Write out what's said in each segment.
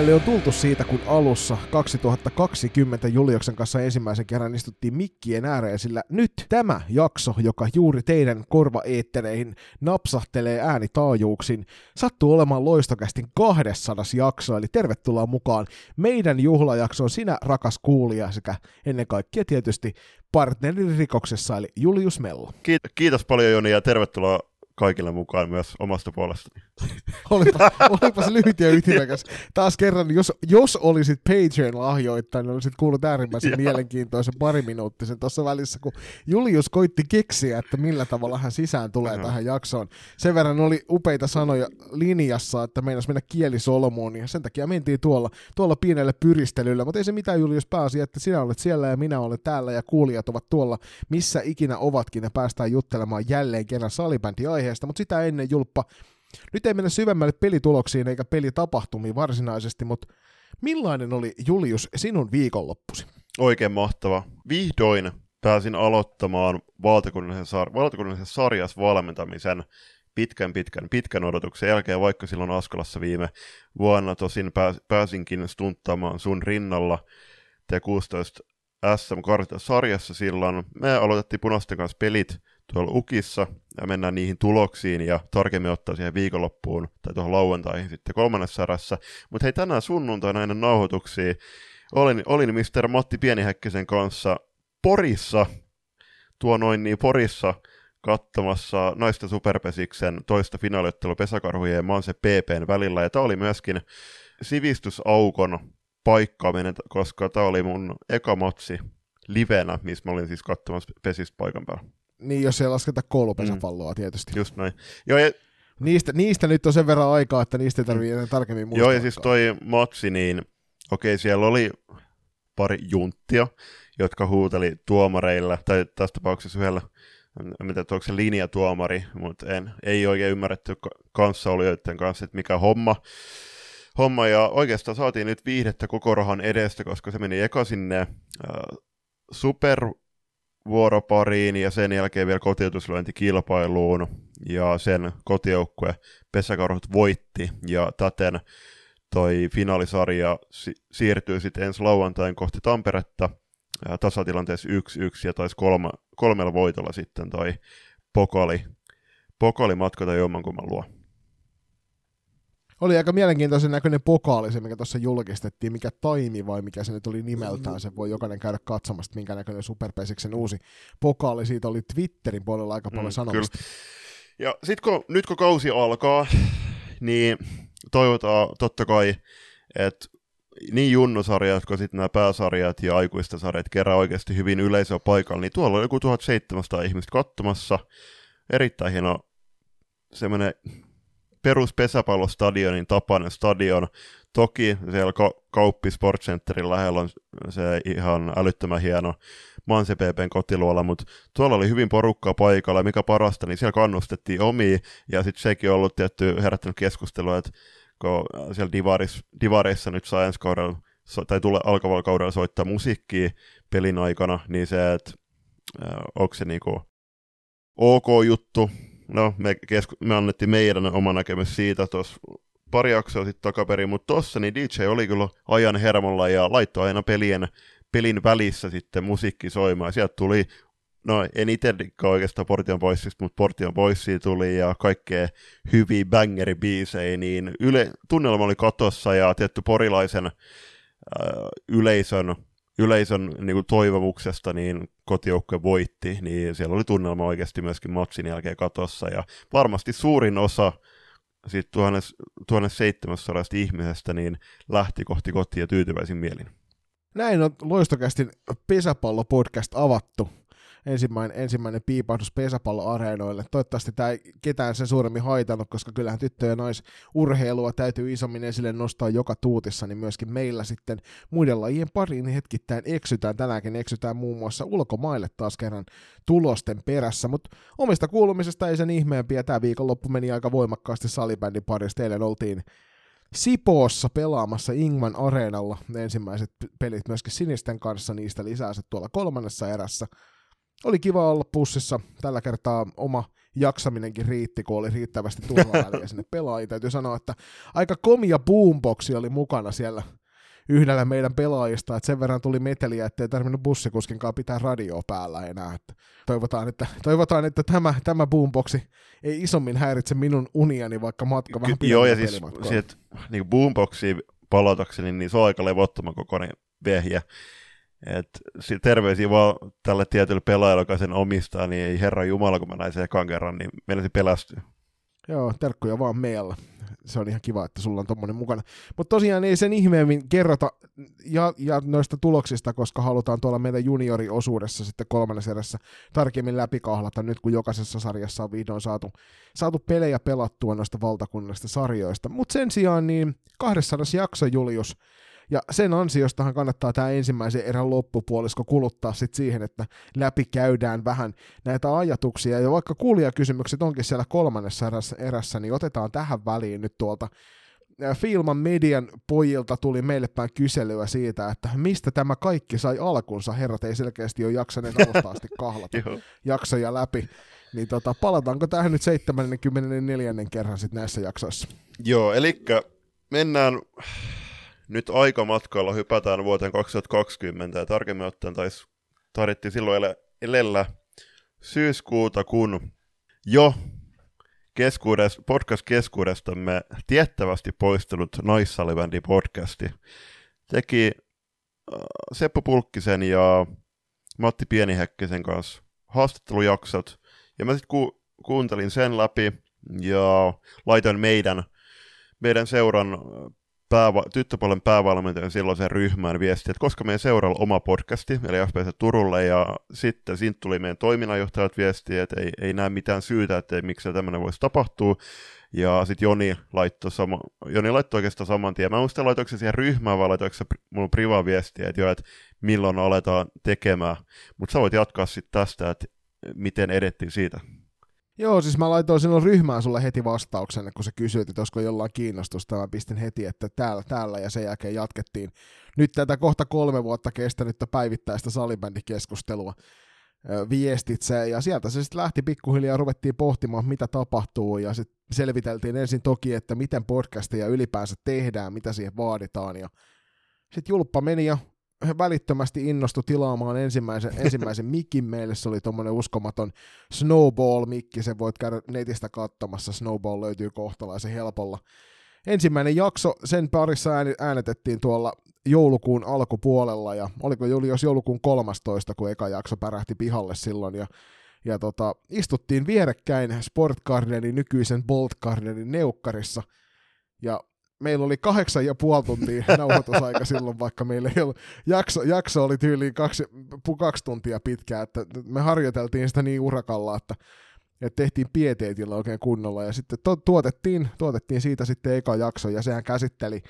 Pitkälle on tultu siitä, kun alussa 2020 Juliuksen kanssa ensimmäisen kerran istuttiin mikkien ääreen, sillä nyt tämä jakso, joka juuri teidän korvaeettereihin napsahtelee äänitaajuuksin, sattuu olemaan loistokästin 200 jakso, eli tervetuloa mukaan meidän juhlajaksoon sinä rakas kuulija sekä ennen kaikkea tietysti partnerin rikoksessa, eli Julius Mello. Kiitos paljon Joni ja tervetuloa kaikille mukaan myös omasta puolestani. olipa, olipa se lyhyt ja ytimekäs. Taas kerran, jos, jos olisit Patreon lahjoittanut, niin olisit kuullut äärimmäisen mielenkiintoisen pariminuuttisen tuossa välissä, kun Julius koitti keksiä, että millä tavalla hän sisään tulee uh-huh. tähän jaksoon. Sen verran oli upeita sanoja linjassa, että meinas mennä kielisolmuun, ja sen takia mentiin tuolla, tuolla pienelle pyristelyllä, mutta ei se mitään Julius pääsi, että sinä olet siellä ja minä olen täällä ja kuulijat ovat tuolla, missä ikinä ovatkin, ja päästään juttelemaan jälleen kerran salibändi aiheesta, mutta sitä ennen Julppa, nyt ei mennä syvemmälle pelituloksiin eikä pelitapahtumiin varsinaisesti, mutta millainen oli Julius sinun viikonloppusi? Oikein mahtava. Vihdoin pääsin aloittamaan valtakunnallisen, sar- valtakunnallisen sarjas valmentamisen pitkän, pitkän, pitkän odotuksen jälkeen, vaikka silloin Askolassa viime vuonna tosin pääs, pääsinkin stunttaamaan sun rinnalla T16 SM-sarjassa silloin. Me aloitettiin punaisten kanssa pelit tuolla Ukissa ja mennään niihin tuloksiin ja tarkemmin ottaa siihen viikonloppuun tai tuohon lauantaihin sitten kolmannessa sarassa. Mutta hei, tänään sunnuntaina ennen nauhoituksia olin, olin Mr. Matti Pienihäkkisen kanssa Porissa, tuo noin niin Porissa, katsomassa naisten superpesiksen toista finaaliottelua Pesakarhujen ja Manse PPn välillä. Ja tämä oli myöskin sivistysaukon paikkaaminen, koska tämä oli mun eka matsi livenä, missä mä olin siis katsomassa pesistä paikan päällä. Niin, jos ei lasketa koulupesäpalloa mm. tietysti. Just näin. Joo, ja... niistä, niistä nyt on sen verran aikaa, että niistä ei tarvitse enää tarkemmin muistaa. Joo, ja siis toi matsi, niin okei, siellä oli pari junttia, jotka huuteli tuomareilla, tai tässä tapauksessa yhdellä, tiedä, onko se linjatuomari, mutta en, ei oikein ymmärretty kanssaolijoiden kanssa, että mikä homma. Homma, ja oikeastaan saatiin nyt viihdettä koko rahan edestä, koska se meni eka sinne äh, super vuoropariin ja sen jälkeen vielä kotiutuslyöntikilpailuun ja sen kotijoukkue Pesäkarhut voitti ja täten toi finaalisarja si- siirtyy sitten ensi lauantain kohti Tamperetta. Ja tasatilanteessa 1-1 ja taisi kolme, kolmella voitolla sitten toi pokali, pokali matkata jommankumman luo oli aika mielenkiintoisen näköinen pokaali se, mikä tuossa julkistettiin, mikä Taimi vai mikä se nyt oli nimeltään, se voi jokainen käydä katsomassa, minkä näköinen Superpesiksen uusi pokaali, siitä oli Twitterin puolella aika paljon mm, sanomista. Kyllä. Ja sitten kun, nyt kun kausi alkaa, niin toivotaan totta kai, että niin junnusarjat kuin sitten nämä pääsarjat ja aikuisten sarjat kerää oikeasti hyvin yleisöä paikalla, niin tuolla on joku 1700 ihmistä katsomassa. Erittäin hieno semmoinen perus pesäpallostadionin tapainen stadion. Toki siellä ka- Kauppi Sport Centerin lähellä on se ihan älyttömän hieno Manse PPn kotiluola, mutta tuolla oli hyvin porukkaa paikalla, mikä parasta, niin siellä kannustettiin omi, ja sitten sekin on ollut tietty herättänyt keskustelua, että kun siellä Divaris, Divareissa nyt saa ensi kaudella, tai tulee alkavalla kaudella soittaa musiikkia pelin aikana, niin se, että onko se niinku ok juttu, no me, kesku- me annettiin meidän oma näkemys siitä tuossa pari jaksoa sitten takaperin, mutta tossa niin DJ oli kyllä ajan hermolla ja laittoi aina pelien, pelin välissä sitten musiikki soimaan. Sieltä tuli, no en itse oikeastaan Portion Boysista, mutta Portion Boysia tuli ja kaikkea hyviä bangeribiisejä, niin yle, tunnelma oli katossa ja tietty porilaisen äh, yleisön yleisön niin kuin toivomuksesta niin kotijoukkue voitti, niin siellä oli tunnelma oikeasti myöskin matsin jälkeen katossa, ja varmasti suurin osa siitä 1700 ihmisestä niin lähti kohti kotia tyytyväisin mielin. Näin on loistokästin pesäpallo-podcast avattu ensimmäinen, ensimmäinen piipahdus pesäpalloareenoille. Toivottavasti tämä ei ketään sen suuremmin haitannut, koska kyllähän tyttö- ja naisurheilua täytyy isommin esille nostaa joka tuutissa, niin myöskin meillä sitten muiden lajien pariin hetkittäin eksytään. Tänäänkin eksytään muun muassa ulkomaille taas kerran tulosten perässä, mutta omista kuulumisesta ei sen ihmeempiä. Tämä viikonloppu meni aika voimakkaasti salibändin parissa. Teille oltiin Sipoossa pelaamassa Ingman Areenalla ensimmäiset pelit myöskin sinisten kanssa, niistä lisää tuolla kolmannessa erässä. Oli kiva olla pussissa tällä kertaa oma jaksaminenkin riitti, kun oli riittävästi turvaväliä sinne pelaajiin. Täytyy sanoa, että aika komia boomboxi oli mukana siellä yhdellä meidän pelaajista, että sen verran tuli meteliä, ettei tarvinnut bussikuskinkaan pitää radioa päällä enää. Että toivotaan, että, toivotaan, että tämä, tämä boomboxi ei isommin häiritse minun uniani, vaikka matka vähän Ky- Joo, ja siis sieltä, niin boomboxiin palatakseni, niin se on aika levottoman kokoinen vehjä. Et terveisiä vaan tälle tietylle pelaajalle, joka sen omistaa, niin ei herra Jumala, kun mä näin sen ekan kerran, niin meillä se pelästyy. Joo, terkkuja vaan meillä. Se on ihan kiva, että sulla on tommonen mukana. Mutta tosiaan ei sen ihmeemmin kerrota ja, ja noista tuloksista, koska halutaan tuolla meidän junioriosuudessa sitten kolmannessa erässä tarkemmin läpikahlata nyt, kun jokaisessa sarjassa on vihdoin saatu, saatu pelejä pelattua noista valtakunnallisista sarjoista. Mutta sen sijaan niin 200 jakso Julius ja sen ansiostahan kannattaa tämä ensimmäisen erän loppupuolisko kuluttaa sit siihen, että läpi käydään vähän näitä ajatuksia. Ja vaikka kuulijakysymykset onkin siellä kolmannessa erässä, erässä niin otetaan tähän väliin nyt tuolta Filman median pojilta tuli meille päin kyselyä siitä, että mistä tämä kaikki sai alkunsa. Herrat ei selkeästi ole jaksaneet alusta asti kahlata jaksoja läpi. Niin tota, palataanko tähän nyt 74. kerran sitten näissä jaksoissa? Joo, eli mennään nyt aikamatkalla hypätään vuoteen 2020 ja tarkemmin ottaen taisi tarvittiin silloin elellä syyskuuta, kun jo keskuudesta, podcast-keskuudestamme tiettävästi poistunut Naissalibändi podcasti teki äh, Seppo Pulkkisen ja Matti Pienihäkkisen kanssa haastattelujaksot, ja mä sitten ku- kuuntelin sen läpi ja laitoin meidän, meidän seuran pääva- tyttöpuolen päävalmentajan silloisen ryhmään viesti, että koska meidän seuralla oma podcasti, eli FPC Turulle, ja sitten siitä tuli meidän toiminnanjohtajat viesti, että ei, ei näe mitään syytä, että miksi tämmöinen voisi tapahtua, ja sitten Joni laittoi, sama, Joni laittoi oikeastaan saman tien. Mä en muista, laitoiko se siihen ryhmään vai laitoiko se mun priva viestiä, että, jo, että milloin aletaan tekemään. Mutta sä voit jatkaa sitten tästä, että miten edettiin siitä. Joo, siis mä laitoin silloin ryhmään sulle heti vastauksen, kun sä kysyit, että olisiko jollain kiinnostusta. Mä pistin heti, että täällä, täällä ja sen jälkeen jatkettiin nyt tätä kohta kolme vuotta kestänyttä päivittäistä salibändikeskustelua viestitse, ja sieltä se sitten lähti pikkuhiljaa, ruvettiin pohtimaan, mitä tapahtuu, ja sitten selviteltiin ensin toki, että miten podcasteja ylipäänsä tehdään, mitä siihen vaaditaan, ja sitten julppa meni ja välittömästi innostui tilaamaan ensimmäisen, ensimmäisen mikin meille. Se oli tuommoinen uskomaton Snowball-mikki. Sen voit käydä netistä katsomassa. Snowball löytyy kohtalaisen helpolla. Ensimmäinen jakso, sen parissa äänetettiin tuolla joulukuun alkupuolella, ja oliko jos joulukuun 13, kun eka jakso pärähti pihalle silloin, ja, ja tota, istuttiin vierekkäin Sport Gardenin, nykyisen Bolt Gardenin neukkarissa, ja meillä oli kahdeksan ja puoli tuntia nauhoitusaika silloin, vaikka meillä ei ollut, jakso, jakso oli tyyliin kaksi, kaksi tuntia pitkä, että me harjoiteltiin sitä niin urakalla, että, että tehtiin pieteetillä oikein kunnolla, ja sitten to, tuotettiin, tuotettiin siitä sitten eka jakso, ja sehän käsitteli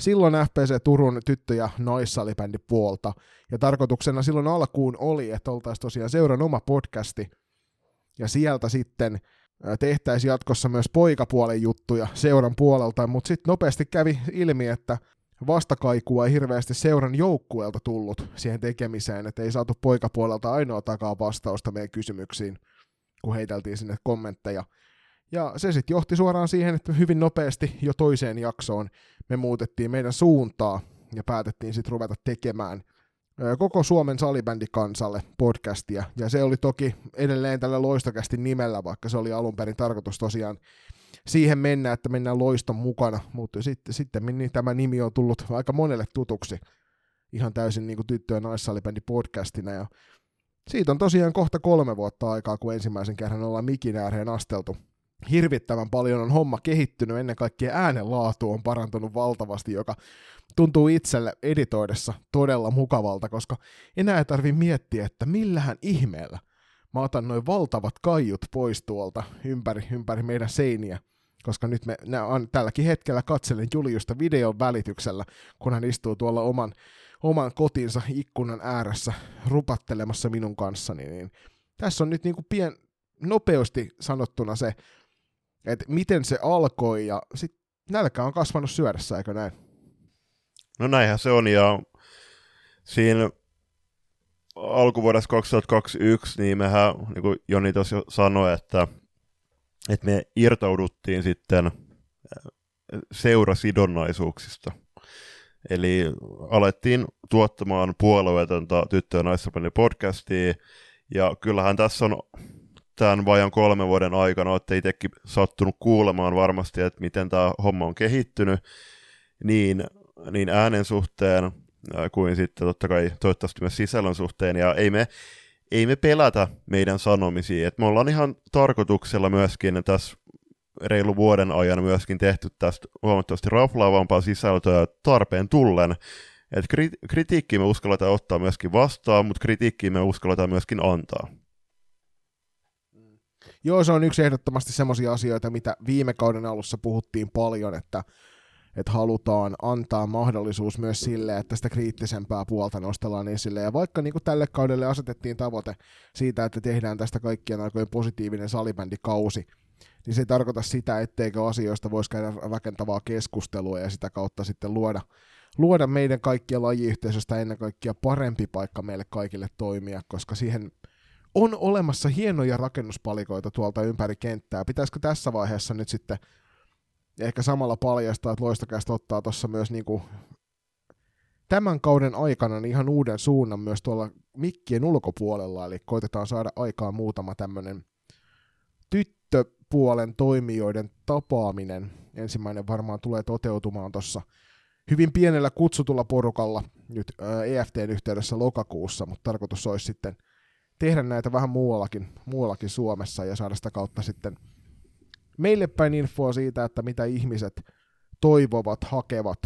silloin FPC Turun tyttö- ja naissalibändi puolta, ja tarkoituksena silloin alkuun oli, että oltaisiin tosiaan seuran oma podcasti, ja sieltä sitten tehtäisiin jatkossa myös poikapuolen juttuja seuran puolelta, mutta sitten nopeasti kävi ilmi, että vastakaikua ei hirveästi seuran joukkueelta tullut siihen tekemiseen, että ei saatu poikapuolelta ainoa takaa vastausta meidän kysymyksiin, kun heiteltiin sinne kommentteja. Ja se sitten johti suoraan siihen, että hyvin nopeasti jo toiseen jaksoon me muutettiin meidän suuntaa ja päätettiin sitten ruveta tekemään – koko Suomen salibändikansalle podcastia, ja se oli toki edelleen tällä loistokästi nimellä, vaikka se oli alun perin tarkoitus tosiaan siihen mennä, että mennään loiston mukana, mutta sitten, sitten niin tämä nimi on tullut aika monelle tutuksi ihan täysin niin kuin tyttö- ja naissalibändi podcastina, ja siitä on tosiaan kohta kolme vuotta aikaa, kun ensimmäisen kerran ollaan mikin ääreen asteltu hirvittävän paljon on homma kehittynyt, ennen kaikkea äänenlaatu on parantunut valtavasti, joka tuntuu itselle editoidessa todella mukavalta, koska enää ei tarvi miettiä, että millähän ihmeellä mä otan noin valtavat kaiut pois tuolta ympäri, ympäri meidän seiniä, koska nyt me on, tälläkin hetkellä katselen Juliusta videon välityksellä, kun hän istuu tuolla oman, oman kotinsa ikkunan ääressä rupattelemassa minun kanssani, niin tässä on nyt niin kuin pien, nopeasti sanottuna se, että miten se alkoi ja sitten nälkä on kasvanut syödessä, eikö näin? No näinhän se on ja siinä alkuvuodessa 2021, niin mehän, niin kuin Joni tuossa sanoi, että että me irtauduttiin sitten seurasidonnaisuuksista. Eli alettiin tuottamaan puolueetonta tyttö- ja podcastia, ja kyllähän tässä on tämän vajan kolmen vuoden aikana, olette itsekin sattunut kuulemaan varmasti, että miten tämä homma on kehittynyt, niin, niin äänen suhteen kuin sitten totta kai toivottavasti myös sisällön suhteen, ja ei me, ei me pelätä meidän sanomisia, että me ollaan ihan tarkoituksella myöskin tässä reilu vuoden ajan myöskin tehty tästä huomattavasti raflaavampaa sisältöä tarpeen tullen, että kritiikkiä me uskalletaan ottaa myöskin vastaan, mutta kritiikkiä me uskalletaan myöskin antaa. Joo, se on yksi ehdottomasti semmoisia asioita, mitä viime kauden alussa puhuttiin paljon, että, että halutaan antaa mahdollisuus myös sille, että sitä kriittisempää puolta nostellaan esille. Ja vaikka niin kuin tälle kaudelle asetettiin tavoite siitä, että tehdään tästä kaikkien aikojen positiivinen salibändikausi, niin se ei tarkoita sitä, etteikö asioista voisi käydä rakentavaa keskustelua ja sitä kautta sitten luoda, luoda meidän kaikkien lajiyhteisöstä ennen kaikkea parempi paikka meille kaikille toimia, koska siihen on olemassa hienoja rakennuspalikoita tuolta ympäri kenttää. Pitäisikö tässä vaiheessa nyt sitten ehkä samalla paljastaa, että Loistokästä ottaa tuossa myös niinku tämän kauden aikana niin ihan uuden suunnan myös tuolla mikkien ulkopuolella, eli koitetaan saada aikaan muutama tämmöinen tyttöpuolen toimijoiden tapaaminen. Ensimmäinen varmaan tulee toteutumaan tuossa hyvin pienellä kutsutulla porukalla nyt EFTn yhteydessä lokakuussa, mutta tarkoitus olisi sitten tehdä näitä vähän muuallakin, muuallakin Suomessa ja saada sitä kautta sitten meille päin infoa siitä, että mitä ihmiset toivovat, hakevat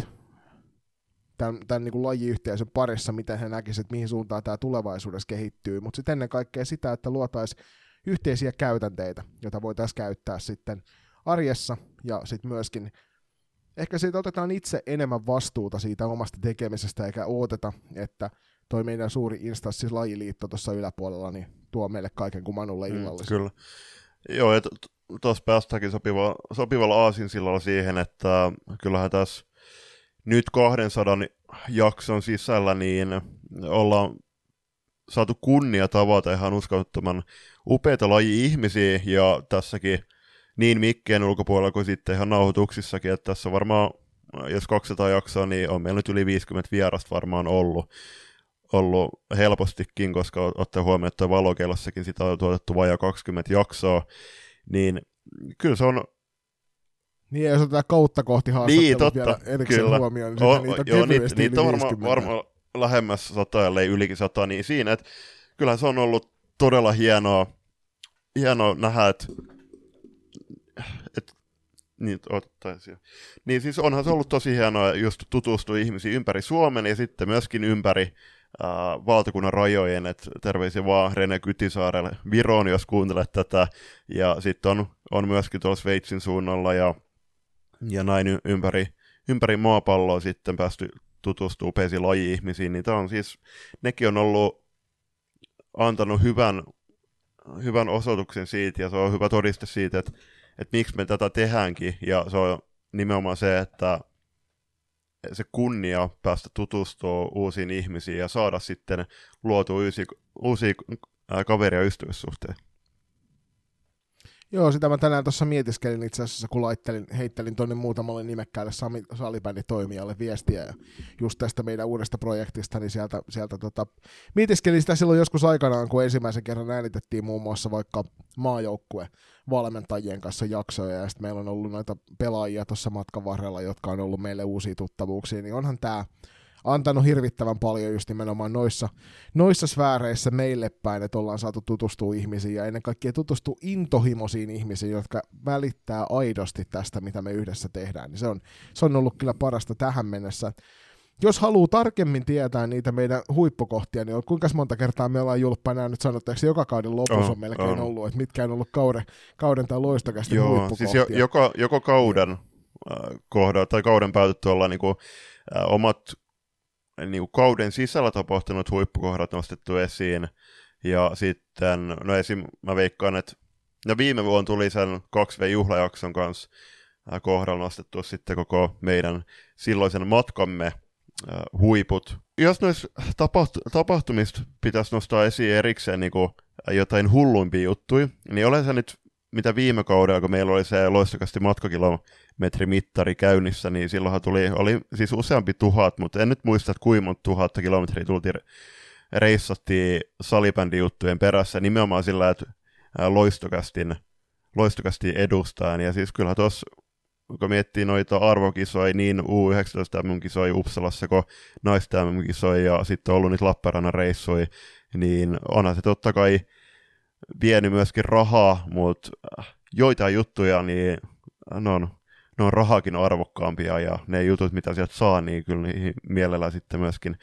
tämän, tämän niin kuin lajiyhteisön parissa, miten he näkisivät, mihin suuntaan tämä tulevaisuudessa kehittyy, mutta sitten ennen kaikkea sitä, että luotaisiin yhteisiä käytänteitä, joita voitaisiin käyttää sitten arjessa ja sitten myöskin ehkä siitä otetaan itse enemmän vastuuta siitä omasta tekemisestä eikä odoteta, että toi meidän suuri instanssi lajiliitto tuossa yläpuolella niin tuo meille kaiken kuin Manulle illalle. Mm, kyllä. Joo, ja tuossa päästäänkin sopiva, sopivalla aasinsillalla siihen, että kyllähän tässä nyt 200 jakson sisällä niin ollaan saatu kunnia tavata ihan uskottoman upeita laji-ihmisiä, ja tässäkin niin mikkeen ulkopuolella kuin sitten ihan nauhoituksissakin, että tässä varmaan, jos 200 jaksoa, niin on meillä nyt yli 50 vierasta varmaan ollut ollut helpostikin, koska ottaa huomioon, että valokeilassakin sitä on tuotettu vajaa 20 jaksoa, niin kyllä se on niin, jos otetaan kautta kohti haastattelut niin, totta, vielä kyllä. huomioon, niin o, niitä on joo, niitä, niitä on varmaan varma lähemmäs sata, ellei ylikin sata, niin siinä, että kyllähän se on ollut todella hienoa, hienoa nähdä, että, että niin, ottaisiin. Niin siis onhan se ollut tosi hienoa just tutustua ihmisiin ympäri Suomen ja sitten myöskin ympäri äh, valtakunnan rajojen, että terveisiä vaan Rene Kytisaarelle Viroon, jos kuuntelet tätä, ja sitten on, on myöskin tuolla Sveitsin suunnalla ja, ja näin ympäri, ympäri maapalloa sitten päästy tutustuu pesilaji-ihmisiin, niin tämä on siis, nekin on ollut antanut hyvän, hyvän osoituksen siitä, ja se on hyvä todiste siitä, että, että miksi me tätä tehdäänkin, ja se on nimenomaan se, että se kunnia päästä tutustua uusiin ihmisiin ja saada sitten luotua uusia, uusia kaveria ja ystävyyssuhteita. Joo, sitä mä tänään tuossa mietiskelin itse asiassa, kun laittelin, heittelin tuonne muutamalle nimekkäälle salibänditoimijalle viestiä. Ja just tästä meidän uudesta projektista, niin sieltä, sieltä tota, mietiskelin sitä silloin joskus aikanaan, kun ensimmäisen kerran äänitettiin muun muassa vaikka maajoukkue valmentajien kanssa jaksoja, ja sitten meillä on ollut noita pelaajia tuossa matkan varrella, jotka on ollut meille uusia tuttavuuksia, niin onhan tämä antanut hirvittävän paljon just nimenomaan noissa, noissa sfääreissä meille päin, että ollaan saatu tutustua ihmisiin ja ennen kaikkea tutustua intohimoisiin ihmisiin, jotka välittää aidosti tästä, mitä me yhdessä tehdään. Niin se, on, se on ollut kyllä parasta tähän mennessä. Jos haluaa tarkemmin tietää niitä meidän huippukohtia, niin kuinka monta kertaa me ollaan julppana nyt sanottu, että joka kauden lopussa oh, on melkein on. ollut, että mitkä on ollut kauden, kauden tai loistokästi Joo, huippukohtia. Siis jo, joko, joko kauden äh, kohdalla tai kauden päätetty olla niin kuin, äh, omat niin kuin kauden sisällä tapahtunut huippukohdat nostettu esiin. Ja sitten, no esim. mä veikkaan, että no viime vuonna tuli sen 2V-juhlajakson kanssa äh, kohdalla nostettu sitten koko meidän silloisen matkamme äh, huiput. Jos noissa tapahtu- tapahtumista pitäisi nostaa esiin erikseen niin kuin jotain hulluimpia juttuja, niin olen se nyt mitä viime kaudella, kun meillä oli se loistokasti matkakilometrimittari käynnissä, niin silloinhan tuli, oli siis useampi tuhat, mutta en nyt muista, että kuinka monta tuhatta kilometriä tultiin reissattiin salibändijuttujen perässä nimenomaan sillä, että loistokastin, loistokasti edustaan. Ja siis kyllä tuossa, kun miettii noita arvokisoja, niin U19 MM-kisoja Uppsalassa, kun naista MM-kisoja ja sitten ollut niitä Lappeenrannan reissuja, niin onhan se totta kai vienyt myöskin rahaa, mutta joitain juttuja, niin ne on, ne on rahakin arvokkaampia ja ne jutut, mitä sieltä saa, niin kyllä niihin mielellään sitten myöskin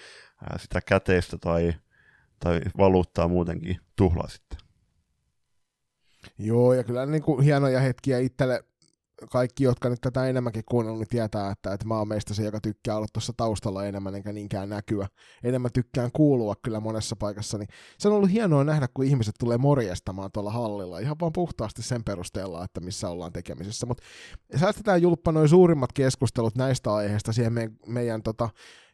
sitä käteistä tai, tai valuuttaa muutenkin tuhlaa sitten. Joo, ja kyllä niin kuin hienoja hetkiä itselle kaikki, jotka nyt tätä enemmänkin kuunnellut, niin tietää, että, että mä oon meistä se, joka tykkää olla tuossa taustalla enemmän enkä niinkään näkyä. Enemmän tykkään kuulua kyllä monessa paikassa. Niin se on ollut hienoa nähdä, kun ihmiset tulee morjestamaan tuolla hallilla ihan vaan puhtaasti sen perusteella, että missä ollaan tekemisissä. Mutta säästetään julppa noin suurimmat keskustelut näistä aiheista siihen me, meidän tota,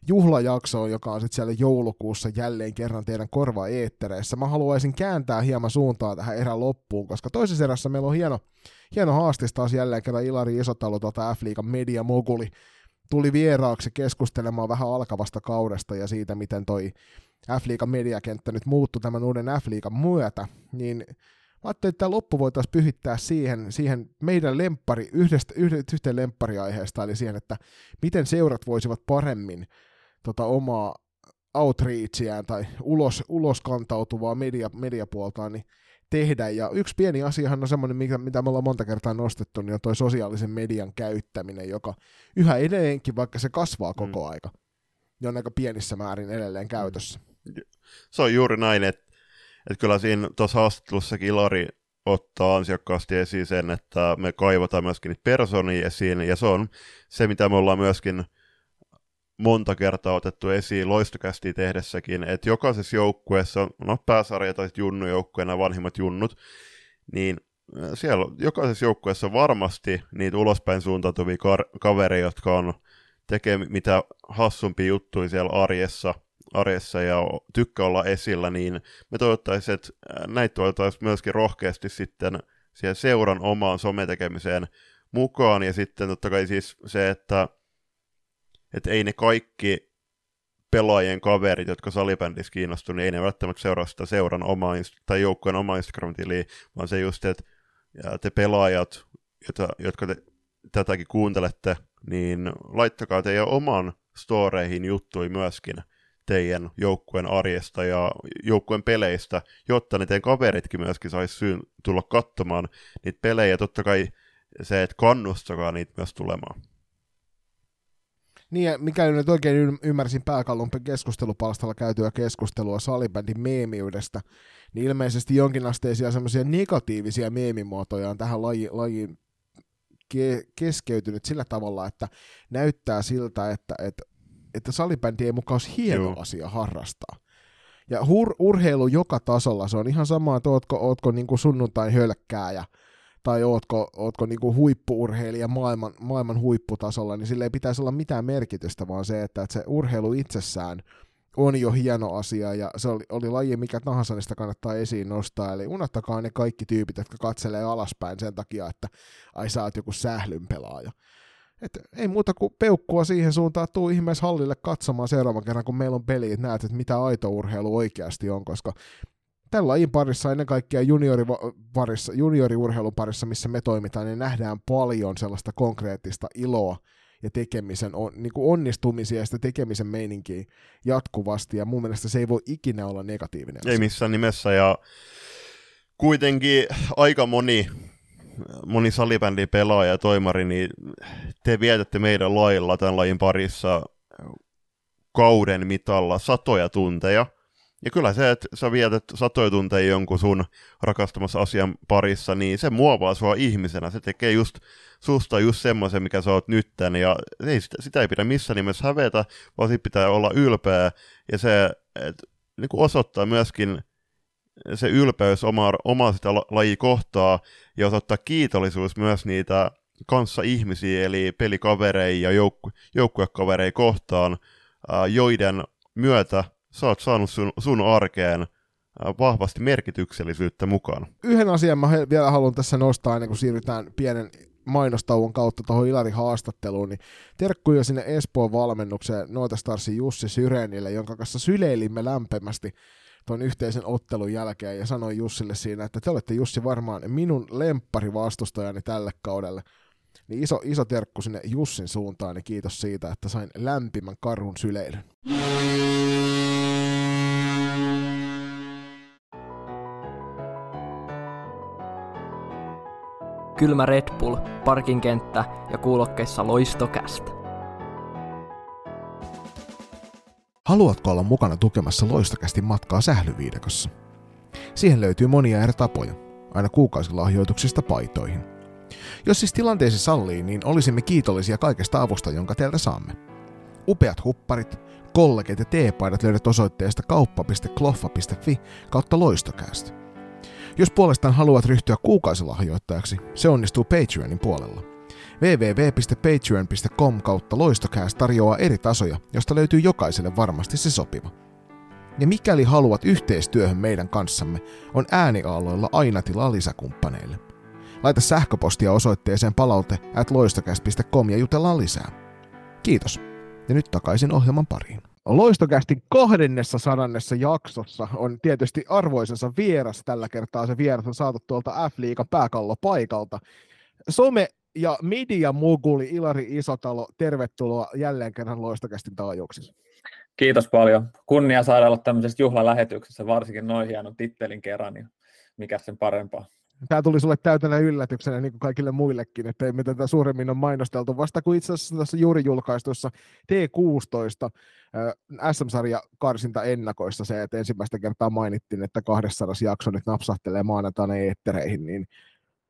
juhlajaksoon, joka on sitten siellä joulukuussa jälleen kerran teidän korva eettereissä. Mä haluaisin kääntää hieman suuntaa tähän erän loppuun, koska toisessa erässä meillä on hieno hieno haastis taas jälleen kerran Ilari Isotalo tuota F-liigan media moguli tuli vieraaksi keskustelemaan vähän alkavasta kaudesta ja siitä, miten toi F-liigan mediakenttä nyt muuttui tämän uuden F-liigan myötä, niin mä ajattelin, että tämä loppu voitaisiin pyhittää siihen, siihen meidän lempari, yhdestä, yhteen lemppariaiheesta, eli siihen, että miten seurat voisivat paremmin tota, omaa outreachiään tai ulos, ulos kantautuvaa media, mediapuoltaan, niin tehdä. Ja yksi pieni asiahan on semmoinen, mitä, mitä me ollaan monta kertaa nostettu, niin on toi sosiaalisen median käyttäminen, joka yhä edelleenkin, vaikka se kasvaa mm. koko mm. aika, niin on aika pienissä määrin edelleen käytössä. Se on juuri näin, että, että kyllä siinä tuossa haastattelussakin Ilari ottaa ansiokkaasti esiin sen, että me kaivataan myöskin niitä persoonia esiin, ja se on se, mitä me ollaan myöskin monta kertaa otettu esiin loistokästi tehdessäkin, että jokaisessa joukkueessa, no pääsarja tai junnujoukkueena vanhimmat junnut, niin äh, siellä jokaisessa joukkueessa varmasti niitä ulospäin suuntautuvia kar- kavereita, jotka on tekee mitä hassumpia juttuja siellä arjessa, arjessa ja tykkää olla esillä, niin me toivottaisiin, että äh, näitä toivottaisiin myöskin rohkeasti sitten siihen seuran omaan sometekemiseen mukaan, ja sitten totta kai siis se, että että ei ne kaikki pelaajien kaverit, jotka salibändissä kiinnostuu, niin ei ne välttämättä seuraa sitä seuran omaa, tai joukkueen omaa Instagram-tiliä, vaan se just, että te pelaajat, jota, jotka te tätäkin kuuntelette, niin laittakaa teidän oman storeihin juttui myöskin teidän joukkueen arjesta ja joukkueen peleistä, jotta ne teidän kaveritkin myöskin saisi syyn tulla katsomaan niitä pelejä. Totta kai se, että kannustakaa niitä myös tulemaan. Niin, mikäli nyt oikein ymmärsin pääkallon keskustelupalstalla käytyä keskustelua salibändin meemiydestä, niin ilmeisesti jonkinasteisia semmoisia negatiivisia meemimuotoja on tähän laji, lajiin ke- keskeytynyt sillä tavalla, että näyttää siltä, että, että, että salibändi ei mukaan olisi hieno Joo. asia harrastaa. Ja hur- urheilu joka tasolla, se on ihan sama, että ootko, ootko niin kuin sunnuntain hölkkääjä, tai ootko, ootko niinku huippuurheilija maailman, maailman huipputasolla, niin sille ei pitäisi olla mitään merkitystä, vaan se, että, että se urheilu itsessään on jo hieno asia, ja se oli, oli laji mikä tahansa, niin sitä kannattaa esiin nostaa, eli unohtakaa ne kaikki tyypit, jotka katselee alaspäin sen takia, että ai sä oot joku sählyn pelaaja. Et ei muuta kuin peukkua siihen suuntaan, tuu ihmeessä hallille katsomaan seuraavan kerran, kun meillä on peli, että näet, että mitä aito urheilu oikeasti on, koska tämän lajin parissa, ennen kaikkea juniori parissa, junioriurheilun parissa, missä me toimitaan, niin nähdään paljon sellaista konkreettista iloa ja tekemisen on, niin kuin onnistumisia ja sitä tekemisen meininkiä jatkuvasti, ja mun mielestä se ei voi ikinä olla negatiivinen Ei missään nimessä, ja kuitenkin aika moni, moni salibändin pelaaja ja toimari, niin te vietätte meidän lailla tämän lajin parissa kauden mitalla satoja tunteja, ja kyllä se, että sä vietät satoja tunteja jonkun sun rakastamassa asian parissa, niin se muovaa sua ihmisenä. Se tekee just susta just semmoisen, mikä sä oot nytten, ja ei, sitä, sitä ei pidä missään nimessä hävetä, vaan sit pitää olla ylpeä, ja se et, niin kuin osoittaa myöskin se ylpeys omaa, omaa sitä laji kohtaa, ja osoittaa kiitollisuus myös niitä kanssa ihmisiä, eli pelikavereja ja joukku, joukkuekavereja kohtaan, ää, joiden myötä sä oot saanut sun, sun arkeen vahvasti merkityksellisyyttä mukana. Yhden asian mä vielä haluan tässä nostaa ennen kuin siirrytään pienen mainostauon kautta tuohon Ilari haastatteluun, niin terkkuja sinne Espoon valmennukseen Noita Starsin Jussi Syrenille, jonka kanssa syleilimme lämpimästi tuon yhteisen ottelun jälkeen ja sanoin Jussille siinä, että te olette Jussi varmaan minun lemppari vastustajani tälle kaudelle. Niin iso, iso terkku sinne Jussin suuntaan, niin kiitos siitä, että sain lämpimän karhun syleilyn. Kylmä Red Bull, parkinkenttä ja kuulokkeissa loistokästä. Haluatko olla mukana tukemassa loistokästi matkaa sählyviidekossa? Siihen löytyy monia eri tapoja, aina kuukausilahjoituksista paitoihin. Jos siis tilanteesi sallii, niin olisimme kiitollisia kaikesta avusta, jonka teiltä saamme. Upeat hupparit, kollegit ja teepaidat löydät osoitteesta kauppa.kloffa.fi kautta loistokäästä. Jos puolestaan haluat ryhtyä kuukausilahjoittajaksi, se onnistuu Patreonin puolella. www.patreon.com kautta loistokäästä tarjoaa eri tasoja, josta löytyy jokaiselle varmasti se sopiva. Ja mikäli haluat yhteistyöhön meidän kanssamme, on ääniaaloilla aina tilaa lisäkumppaneille. Laita sähköpostia osoitteeseen palaute at ja jutellaan lisää. Kiitos. Ja nyt takaisin ohjelman pariin. Loistokästin kahdennessa sadannessa jaksossa on tietysti arvoisensa vieras. Tällä kertaa se vieras on saatu tuolta F-liigan pääkallo paikalta. Some ja media muguli Ilari Isotalo, tervetuloa jälleen kerran Loistokästin taajuuksissa. Kiitos paljon. Kunnia saada olla tämmöisessä juhlalähetyksessä, varsinkin noin hienon tittelin kerran, niin mikä sen parempaa tämä tuli sulle täytänä yllätyksenä niin kuin kaikille muillekin, että me tätä suuremmin on mainosteltu. Vasta kuin itse asiassa tässä juuri julkaistussa T16 äh, SM-sarja karsinta ennakoissa se, että ensimmäistä kertaa mainittiin, että 200 jakso nyt napsahtelee maanantaina eettereihin, niin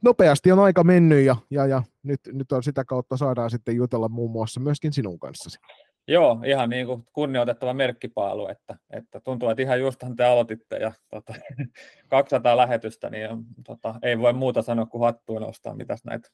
nopeasti on aika mennyt ja, ja, ja nyt, nyt on sitä kautta saadaan sitten jutella muun muassa myöskin sinun kanssasi. Joo, ihan niin kuin kunnioitettava merkkipaalu, että, että tuntuu, että ihan justhan te aloititte ja tota, 200 lähetystä, niin tota, ei voi muuta sanoa kuin hattuun nostaa, mitäs näitä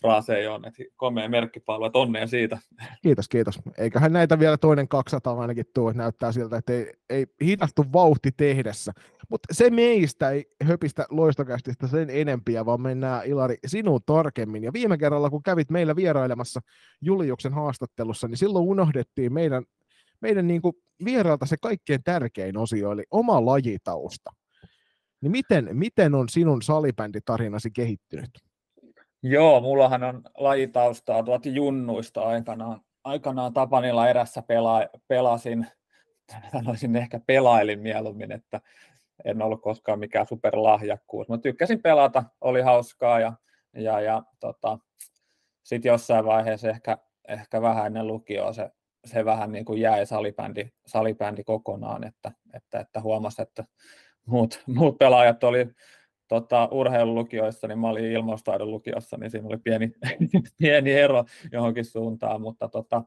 fraaseja on, että komea merkkipaalu, että onnea siitä. Kiitos, kiitos. Eiköhän näitä vielä toinen 200 ainakin tuo, näyttää siltä, että ei, ei hidastu vauhti tehdessä. Mutta se meistä ei höpistä loistokästistä sen enempiä, vaan mennään Ilari sinuun tarkemmin. Ja viime kerralla, kun kävit meillä vierailemassa Juliuksen haastattelussa, niin silloin unohdettiin meidän, meidän niin kuin vieraalta se kaikkein tärkein osio, eli oma lajitausta. Niin miten, miten on sinun salibänditarinasi kehittynyt? Joo, mullahan on lajitaustaa tuolta junnuista aikanaan. Aikanaan Tapanilla erässä pela, pelasin, sanoisin ehkä pelailin mieluummin, että en ollut koskaan mikään superlahjakkuus, mutta tykkäsin pelata, oli hauskaa ja, ja, ja tota, sitten jossain vaiheessa ehkä, ehkä vähän ennen lukioa se, se vähän niin kuin jäi salibändi, salibändi kokonaan, että, että, että huomasi, että muut, muut pelaajat oli tota, urheilulukioissa, niin mä olin ilmaustaidon lukiossa, niin siinä oli pieni, pieni ero johonkin suuntaan, mutta tota,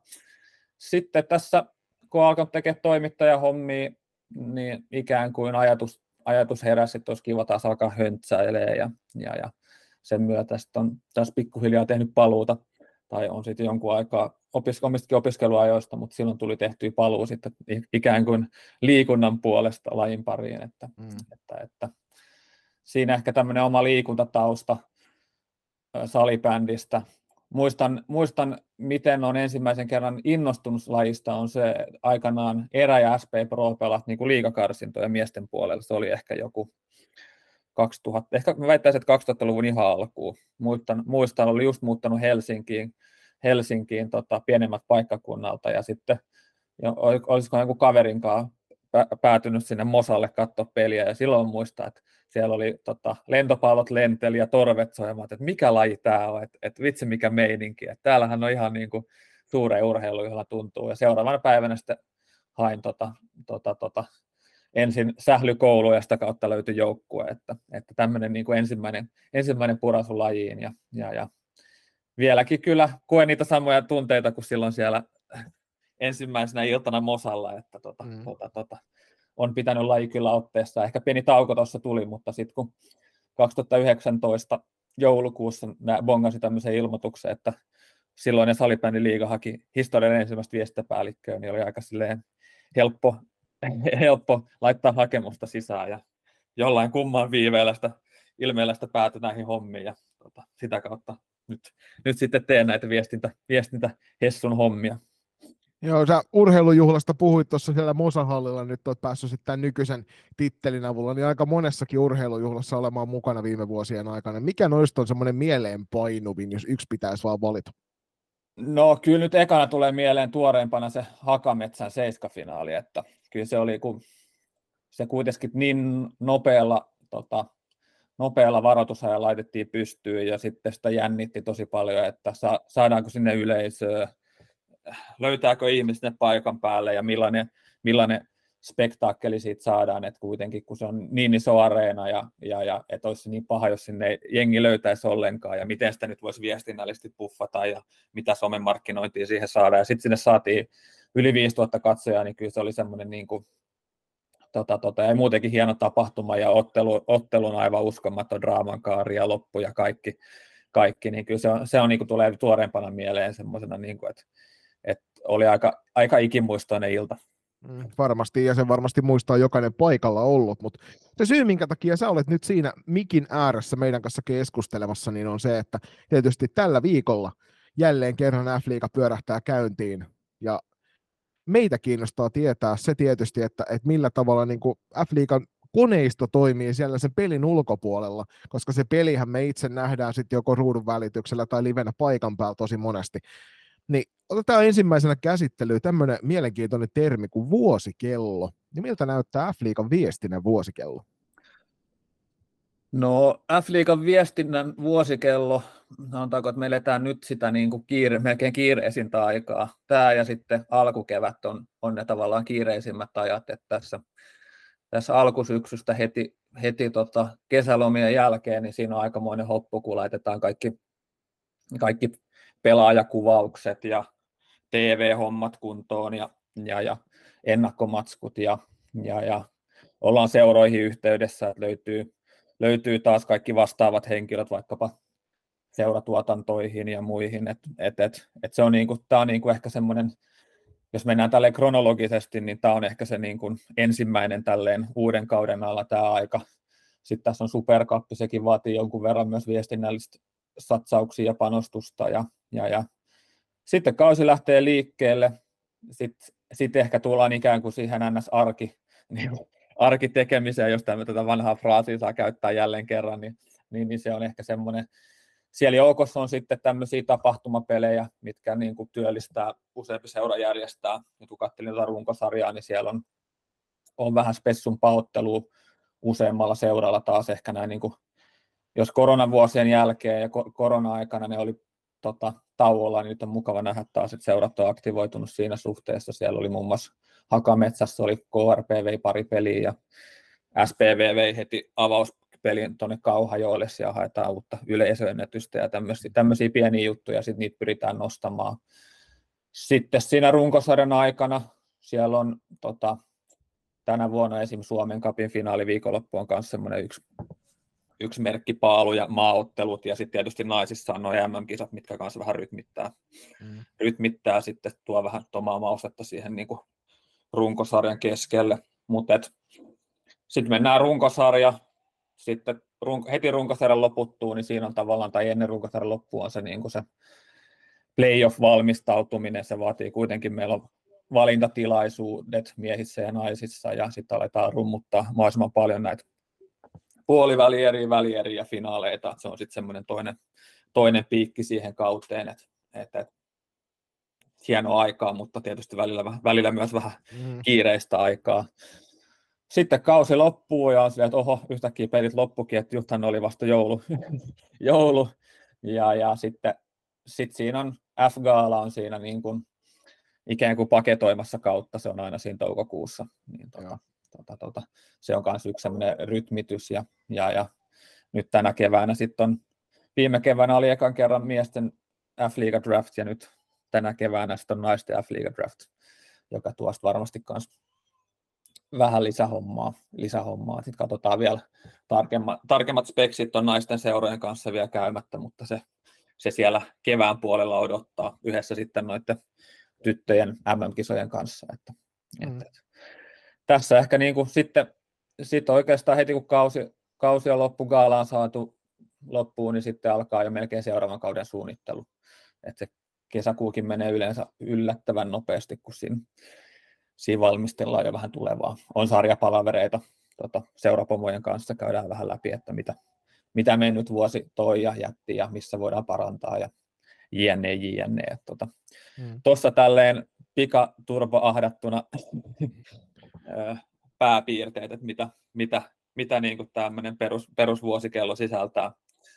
sitten tässä, kun alkoi tekemään toimittajahommia, niin ikään kuin ajatus, ajatus heräsi, että olisi kiva taas alkaa höntsäilee ja, ja, ja sen myötä sitten on tässä pikkuhiljaa tehnyt paluuta, tai on sitten jonkun aikaa opis, omistakin opiskeluajoista, mutta silloin tuli tehtyä paluu sitten ikään kuin liikunnan puolesta lajin pariin, että, mm. että, että siinä ehkä tämmöinen oma liikuntatausta salibändistä. Muistan, muistan, miten on ensimmäisen kerran innostunut lajista, on se aikanaan Erä ja SP Pro pelat niin kuin liikakarsintoja miesten puolella. Se oli ehkä joku 2000, ehkä mä väittäisin, että 2000-luvun ihan alkuun. Muistan, muistan oli just muuttanut Helsinkiin, Helsinkiin tota, pienemmät paikkakunnalta ja sitten olisiko joku kaverin kanssa päätynyt sinne Mosalle katsoa peliä ja silloin muistaa, että siellä oli tota, lentopallot lenteli ja torvet soimaan, että mikä laji tämä on, että, että vitsi mikä meininki, että täällähän on ihan niin kuin urheilu, jolla tuntuu. Ja seuraavana päivänä sitten hain tota, tota, tota, ensin sählykoulu ja sitä kautta löytyi joukkue, että, että tämmöinen niin kuin ensimmäinen, ensimmäinen purasu lajiin. Ja, ja, ja vieläkin kyllä koen niitä samoja tunteita kuin silloin siellä ensimmäisenä iltana Mosalla, että tota, mm. tota, tota, on pitänyt laji kyllä otteessa. Ehkä pieni tauko tuossa tuli, mutta sitten kun 2019 joulukuussa bongasi tämmöisen ilmoituksen, että silloin salibändin liiga haki historian ensimmäistä viestintäpäällikköä, niin oli aika silleen helppo, helppo laittaa hakemusta sisään ja jollain kumman viiveellä sitä ilmeellä sitä pääty näihin hommiin ja tota, sitä kautta nyt, nyt sitten teen näitä viestintä, viestintä Hessun hommia. Joo, sä urheilujuhlasta puhuit tuossa siellä Mosahallilla, nyt oot päässyt sitten tämän nykyisen tittelin avulla, niin aika monessakin urheilujuhlassa olemaan mukana viime vuosien aikana. Mikä noista on semmoinen mieleenpainuvin, jos yksi pitäisi vaan valita? No kyllä nyt ekana tulee mieleen tuoreempana se Hakametsän seiskafinaali, että kyllä se oli, kun se kuitenkin niin nopealla, tota, nopealla varoitusajalla laitettiin pystyyn ja sitten sitä jännitti tosi paljon, että sa, saadaanko sinne yleisöä, löytääkö ihmiset paikan päälle ja millainen, millainen spektaakkeli siitä saadaan, että kuitenkin kun se on niin iso areena ja, ja, ja että olisi niin paha, jos sinne jengi löytäisi ollenkaan ja miten sitä nyt voisi viestinnällisesti puffata ja mitä somen markkinointia siihen saadaan. Ja sitten sinne saatiin yli 5000 katsojaa, niin kyllä se oli semmoinen niin kuin, tota, tota, ja muutenkin hieno tapahtuma ja ottelu, ottelun aivan uskomaton draaman kaari ja loppu ja kaikki, kaikki niin kyllä se on, se on niin kuin tulee tuoreempana mieleen semmoisena, niin kuin, että oli aika, aika ikimuistoinen ilta. Mm, varmasti, ja sen varmasti muistaa jokainen paikalla ollut, mutta se syy, minkä takia sä olet nyt siinä mikin ääressä meidän kanssa keskustelemassa, niin on se, että tietysti tällä viikolla jälleen kerran F-liiga pyörähtää käyntiin, ja meitä kiinnostaa tietää se tietysti, että, että millä tavalla niin F-liigan koneisto toimii siellä sen pelin ulkopuolella, koska se pelihän me itse nähdään sitten joko ruudun välityksellä tai livenä paikan päällä tosi monesti. Niin otetaan ensimmäisenä käsittelyyn tämmöinen mielenkiintoinen termi kuin vuosikello. Niin miltä näyttää F-liigan viestinnän vuosikello? No F-liigan viestinnän vuosikello, sanotaanko, että me eletään nyt sitä niin kuin kiire, melkein kiireisintä aikaa. Tämä ja sitten alkukevät on, on ne tavallaan kiireisimmät ajat, että tässä, tässä alkusyksystä heti, heti tota kesälomien jälkeen, niin siinä on aikamoinen hoppu, kun laitetaan kaikki, kaikki pelaajakuvaukset ja TV-hommat kuntoon ja, ja, ja ennakkomatskut ja, ja, ja ollaan seuroihin yhteydessä, että löytyy, löytyy taas kaikki vastaavat henkilöt vaikkapa seuratuotantoihin ja muihin, että et, et, et se on, niinku, tää on niinku ehkä semmoinen, jos mennään tälle kronologisesti, niin tämä on ehkä se niinku ensimmäinen tälleen uuden kauden alla tämä aika. Sitten tässä on superkappi, sekin vaatii jonkun verran myös viestinnällistä satsauksia ja panostusta ja, ja, ja sitten kausi lähtee liikkeelle, sitten sit ehkä tullaan ikään kuin siihen ns-arki, niin, arkitekemiseen, jos tämä tätä vanhaa fraasia saa käyttää jälleen kerran, niin, niin, niin se on ehkä semmoinen, siellä joukossa on sitten tämmöisiä tapahtumapelejä, mitkä niin kuin työllistää useampi seura järjestää. Nyt kun katselin tuota runkosarjaa, niin siellä on, on vähän spessun paottelua useammalla seuralla taas ehkä näin, niin kuin, jos koronavuosien jälkeen ja korona-aikana ne oli tota, tauolla, niin nyt on mukava nähdä taas, että seurat on aktivoitunut siinä suhteessa. Siellä oli muun muassa Hakametsässä oli KRP vei pari peliä ja SPV vei heti avauspelin tuonne Kauhajoelle, ja haetaan uutta yleisöennätystä ja tämmöisiä, tämmöisiä pieniä juttuja, sitten niitä pyritään nostamaan. Sitten siinä runkosarjan aikana siellä on tota, tänä vuonna esim. Suomen kapin finaaliviikonloppu on myös semmoinen yksi yksi merkki paalu ja maaottelut ja sitten tietysti naisissa on nuo MM-kisat, mitkä kanssa vähän rytmittää, mm. rytmittää sitten tuo vähän tomaa maustetta siihen niin kuin runkosarjan keskelle. Mutta sitten mennään runkosarja, sitten run, heti runkosarjan loputtuu, niin siinä on tavallaan, tai ennen runkosarjan loppua on se, niin kuin se playoff-valmistautuminen, se vaatii kuitenkin, meillä on valintatilaisuudet miehissä ja naisissa, ja sitten aletaan rummuttaa mahdollisimman paljon näitä puolivälieri, välieri ja finaaleita. Se on sitten semmoinen toinen, toinen piikki siihen kauteen, että et, et, hieno aikaa, mutta tietysti välillä, välillä myös vähän mm. kiireistä aikaa. Sitten kausi loppuu ja on silleen, että oho, yhtäkkiä pelit loppukin, että juthan oli vasta joulu. joulu. Ja, ja sitten sit siinä on, F-gaala on siinä niin kuin, ikään kuin paketoimassa kautta, se on aina siinä toukokuussa. Niin, tota, tota, tota, se on myös yksi sellainen rytmitys ja, ja, ja nyt tänä keväänä sitten on, viime keväänä oli ekan kerran miesten F-liiga draft ja nyt tänä keväänä sitten on naisten F-liiga draft, joka tuosta varmasti myös vähän lisähommaa. lisähommaa. Sitten katsotaan vielä tarkemmat, tarkemmat speksit on naisten seurojen kanssa vielä käymättä, mutta se, se siellä kevään puolella odottaa yhdessä sitten noiden tyttöjen MM-kisojen kanssa. Että, mm. että, tässä ehkä niin kuin sitten sitten oikeastaan heti kun kausi, kausi on loppu, gaala on saatu loppuun, niin sitten alkaa jo melkein seuraavan kauden suunnittelu. Et se kesäkuukin menee yleensä yllättävän nopeasti, kun siinä, siinä valmistellaan jo vähän tulevaa. On sarjapalavereita tota, seurapomojen kanssa, käydään vähän läpi, että mitä, mitä mennyt vuosi toi ja jätti ja missä voidaan parantaa ja jne, jne. Tuossa hmm. Tuossa tälleen pikaturboahdattuna pääpiirteet, että mitä, mitä, mitä niin kuin tämmöinen perus, perusvuosikello sisältää.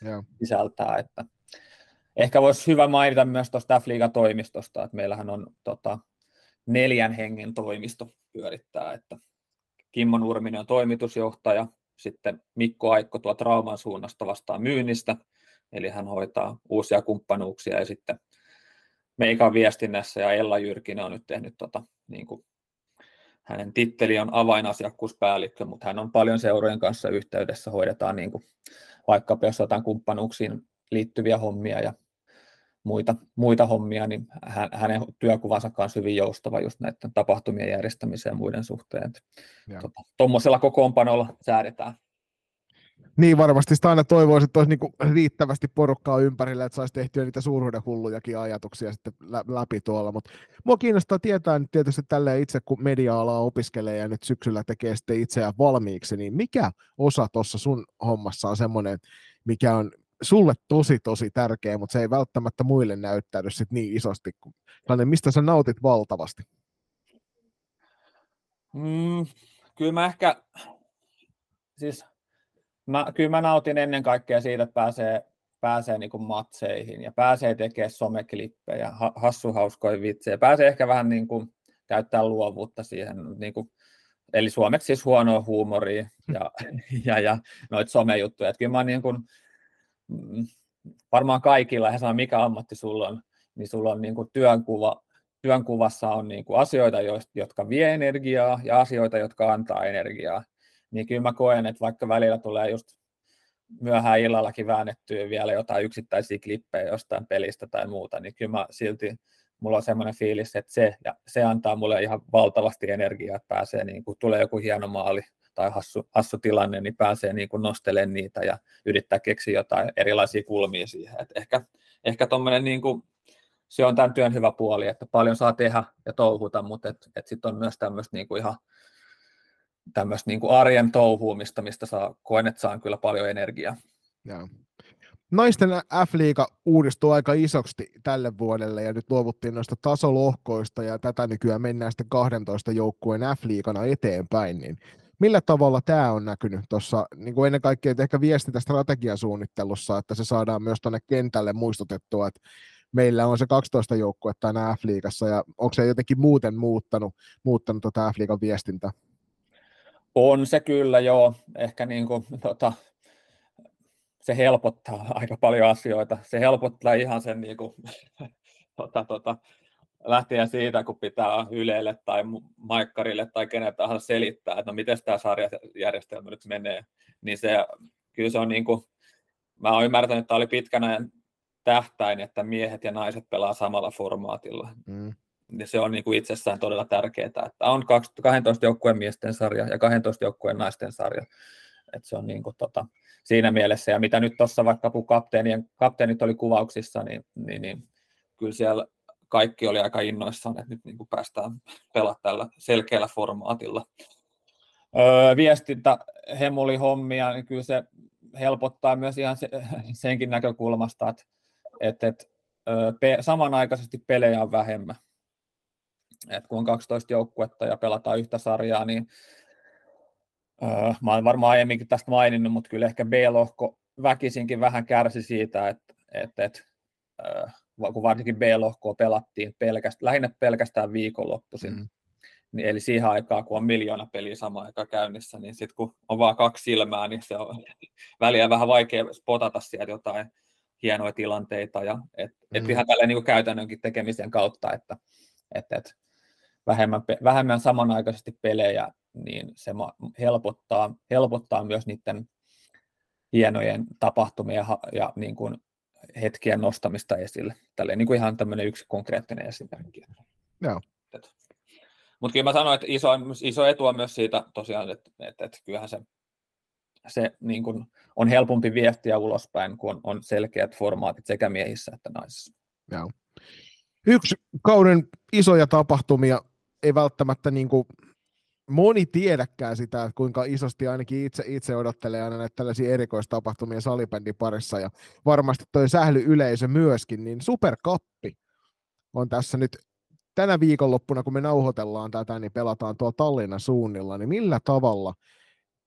Yeah. sisältää että ehkä voisi hyvä mainita myös tuosta f toimistosta että meillähän on tota, neljän hengen toimisto pyörittää, että Kimmo Nurminen on toimitusjohtaja, sitten Mikko Aikko tuolta Rauman suunnasta vastaa myynnistä, eli hän hoitaa uusia kumppanuuksia ja sitten Meikan viestinnässä ja Ella Jyrkinen on nyt tehnyt tota, niin kuin, hänen titteli on avainasiakkuuspäällikkö, mutta hän on paljon seurojen kanssa yhteydessä, hoidetaan niin kuin, vaikka jos jotain kumppanuuksiin liittyviä hommia ja muita, muita hommia, niin hänen työkuvansa kanssa hyvin joustava just näiden tapahtumien järjestämiseen ja muiden suhteen. Tuommoisella tota, kokoonpanolla säädetään. Niin, varmasti sitä aina toivoisi, että olisi niinku riittävästi porukkaa ympärillä, että saisi tehtyä niitä suuruuden hullujakin ajatuksia sitten läpi tuolla. Mutta mua kiinnostaa tietää nyt tietysti tälle itse, kun media-alaa opiskelee ja nyt syksyllä tekee sitten itseään valmiiksi, niin mikä osa tuossa sun hommassa on semmoinen, mikä on sulle tosi tosi tärkeä, mutta se ei välttämättä muille näyttäydy sit niin isosti. Kuin, mistä sä nautit valtavasti? Mm, kyllä mä ehkä, siis mä, kyllä mä nautin ennen kaikkea siitä, että pääsee, pääsee niin kuin matseihin ja pääsee tekemään someklippejä, hassuhauskoja vitsejä, pääsee ehkä vähän niin kuin käyttää luovuutta siihen, niin kuin, eli suomeksi siis huonoa huumoria ja, ja, ja noita somejuttuja. Että kyllä mä niin kuin, mm, varmaan kaikilla, ihan sama mikä ammatti sulla on, niin sulla on niin kuin työnkuva, työnkuvassa on niin kuin asioita, jotka vie energiaa ja asioita, jotka antaa energiaa niin kyllä mä koen, että vaikka välillä tulee just myöhään illallakin väännettyä vielä jotain yksittäisiä klippejä jostain pelistä tai muuta, niin kyllä mä silti, mulla on semmoinen fiilis, että se, ja se antaa mulle ihan valtavasti energiaa, että pääsee, niin kuin, tulee joku hieno maali tai hassu, hassu tilanne, niin pääsee niin nostelemaan niitä ja yrittää keksiä jotain erilaisia kulmia siihen. Et ehkä ehkä niin kuin, se on tämän työn hyvä puoli, että paljon saa tehdä ja touhuta, mutta et, et sitten on myös tämmöistä niin kuin ihan tämmöistä niin kuin arjen touhuumista, mistä saa, koen, että saan kyllä paljon energiaa. Ja. Naisten F-liiga uudistuu aika isoksi tälle vuodelle ja nyt luovuttiin noista tasolohkoista ja tätä nykyään mennään sitten 12 joukkueen F-liigana eteenpäin, niin millä tavalla tämä on näkynyt tuossa niin kuin ennen kaikkea ehkä viestintästrategiasuunnittelussa, että se saadaan myös tuonne kentälle muistutettua, että meillä on se 12 joukkuetta aina F-liigassa ja onko se jotenkin muuten muuttanut, muuttanut tuota F-liigan viestintää? On se kyllä, joo. Ehkä niin kuin, tota, se helpottaa aika paljon asioita. Se helpottaa ihan sen niin kuin, tota, tota, lähtien siitä, kun pitää Ylelle tai Maikkarille tai kenet tahansa selittää, että no miten tämä sarjajärjestelmä nyt menee, niin se, kyllä se on niin kuin, mä oon ymmärtänyt, että tämä oli pitkän ajan tähtäin, että miehet ja naiset pelaa samalla formaatilla. Mm niin se on niin kuin itsessään todella tärkeää, että on 12 joukkueen miesten sarja ja 12 joukkueen naisten sarja. että se on niin kuin tota, siinä mielessä, ja mitä nyt tuossa vaikka kapteenien, kapteenit oli kuvauksissa, niin, niin, niin kyllä siellä kaikki oli aika innoissaan, että nyt niin kuin päästään pelaamaan tällä selkeällä formaatilla. Öö, viestintä hemuli hommia, niin kyllä se helpottaa myös ihan se, senkin näkökulmasta, että, että, että pe, samanaikaisesti pelejä on vähemmän että kun on 12 joukkuetta ja pelataan yhtä sarjaa, niin öö, mä olen varmaan aiemminkin tästä maininnut, mutta kyllä ehkä B-lohko väkisinkin vähän kärsi siitä, että, että, että öö, kun varsinkin B-lohkoa pelattiin pelkästään, lähinnä pelkästään viikonloppuisin, mm. niin eli siihen aikaan, kun on miljoona peliä samaan aikaan käynnissä, niin sitten kun on vaan kaksi silmää, niin se on väliä vähän vaikea spotata sieltä jotain hienoja tilanteita, ja et, mm. et ihan tällä niin käytännönkin tekemisen kautta, että et, et, vähemmän, vähemmän samanaikaisesti pelejä, niin se helpottaa, helpottaa myös niiden hienojen tapahtumia ja, ja niin kuin hetkien nostamista esille. Tällä niin kuin ihan tämmöinen yksi konkreettinen esimerkki. Joo. Mutta kyllä mä sanoin, että iso, iso etu on myös siitä tosiaan, että, että, että kyllähän se, se niin kuin on helpompi viestiä ulospäin, kun on selkeät formaatit sekä miehissä että naisissa. Joo. Yksi kauden isoja tapahtumia, ei välttämättä niin kuin moni tiedäkään sitä, että kuinka isosti ainakin itse, itse odottelee aina näitä tällaisia erikoistapahtumia salibändin parissa, ja varmasti toi sähly yleisö myöskin, niin superkappi on tässä nyt tänä viikonloppuna, kun me nauhoitellaan tätä, niin pelataan tuolla Tallinnan suunnilla, niin millä tavalla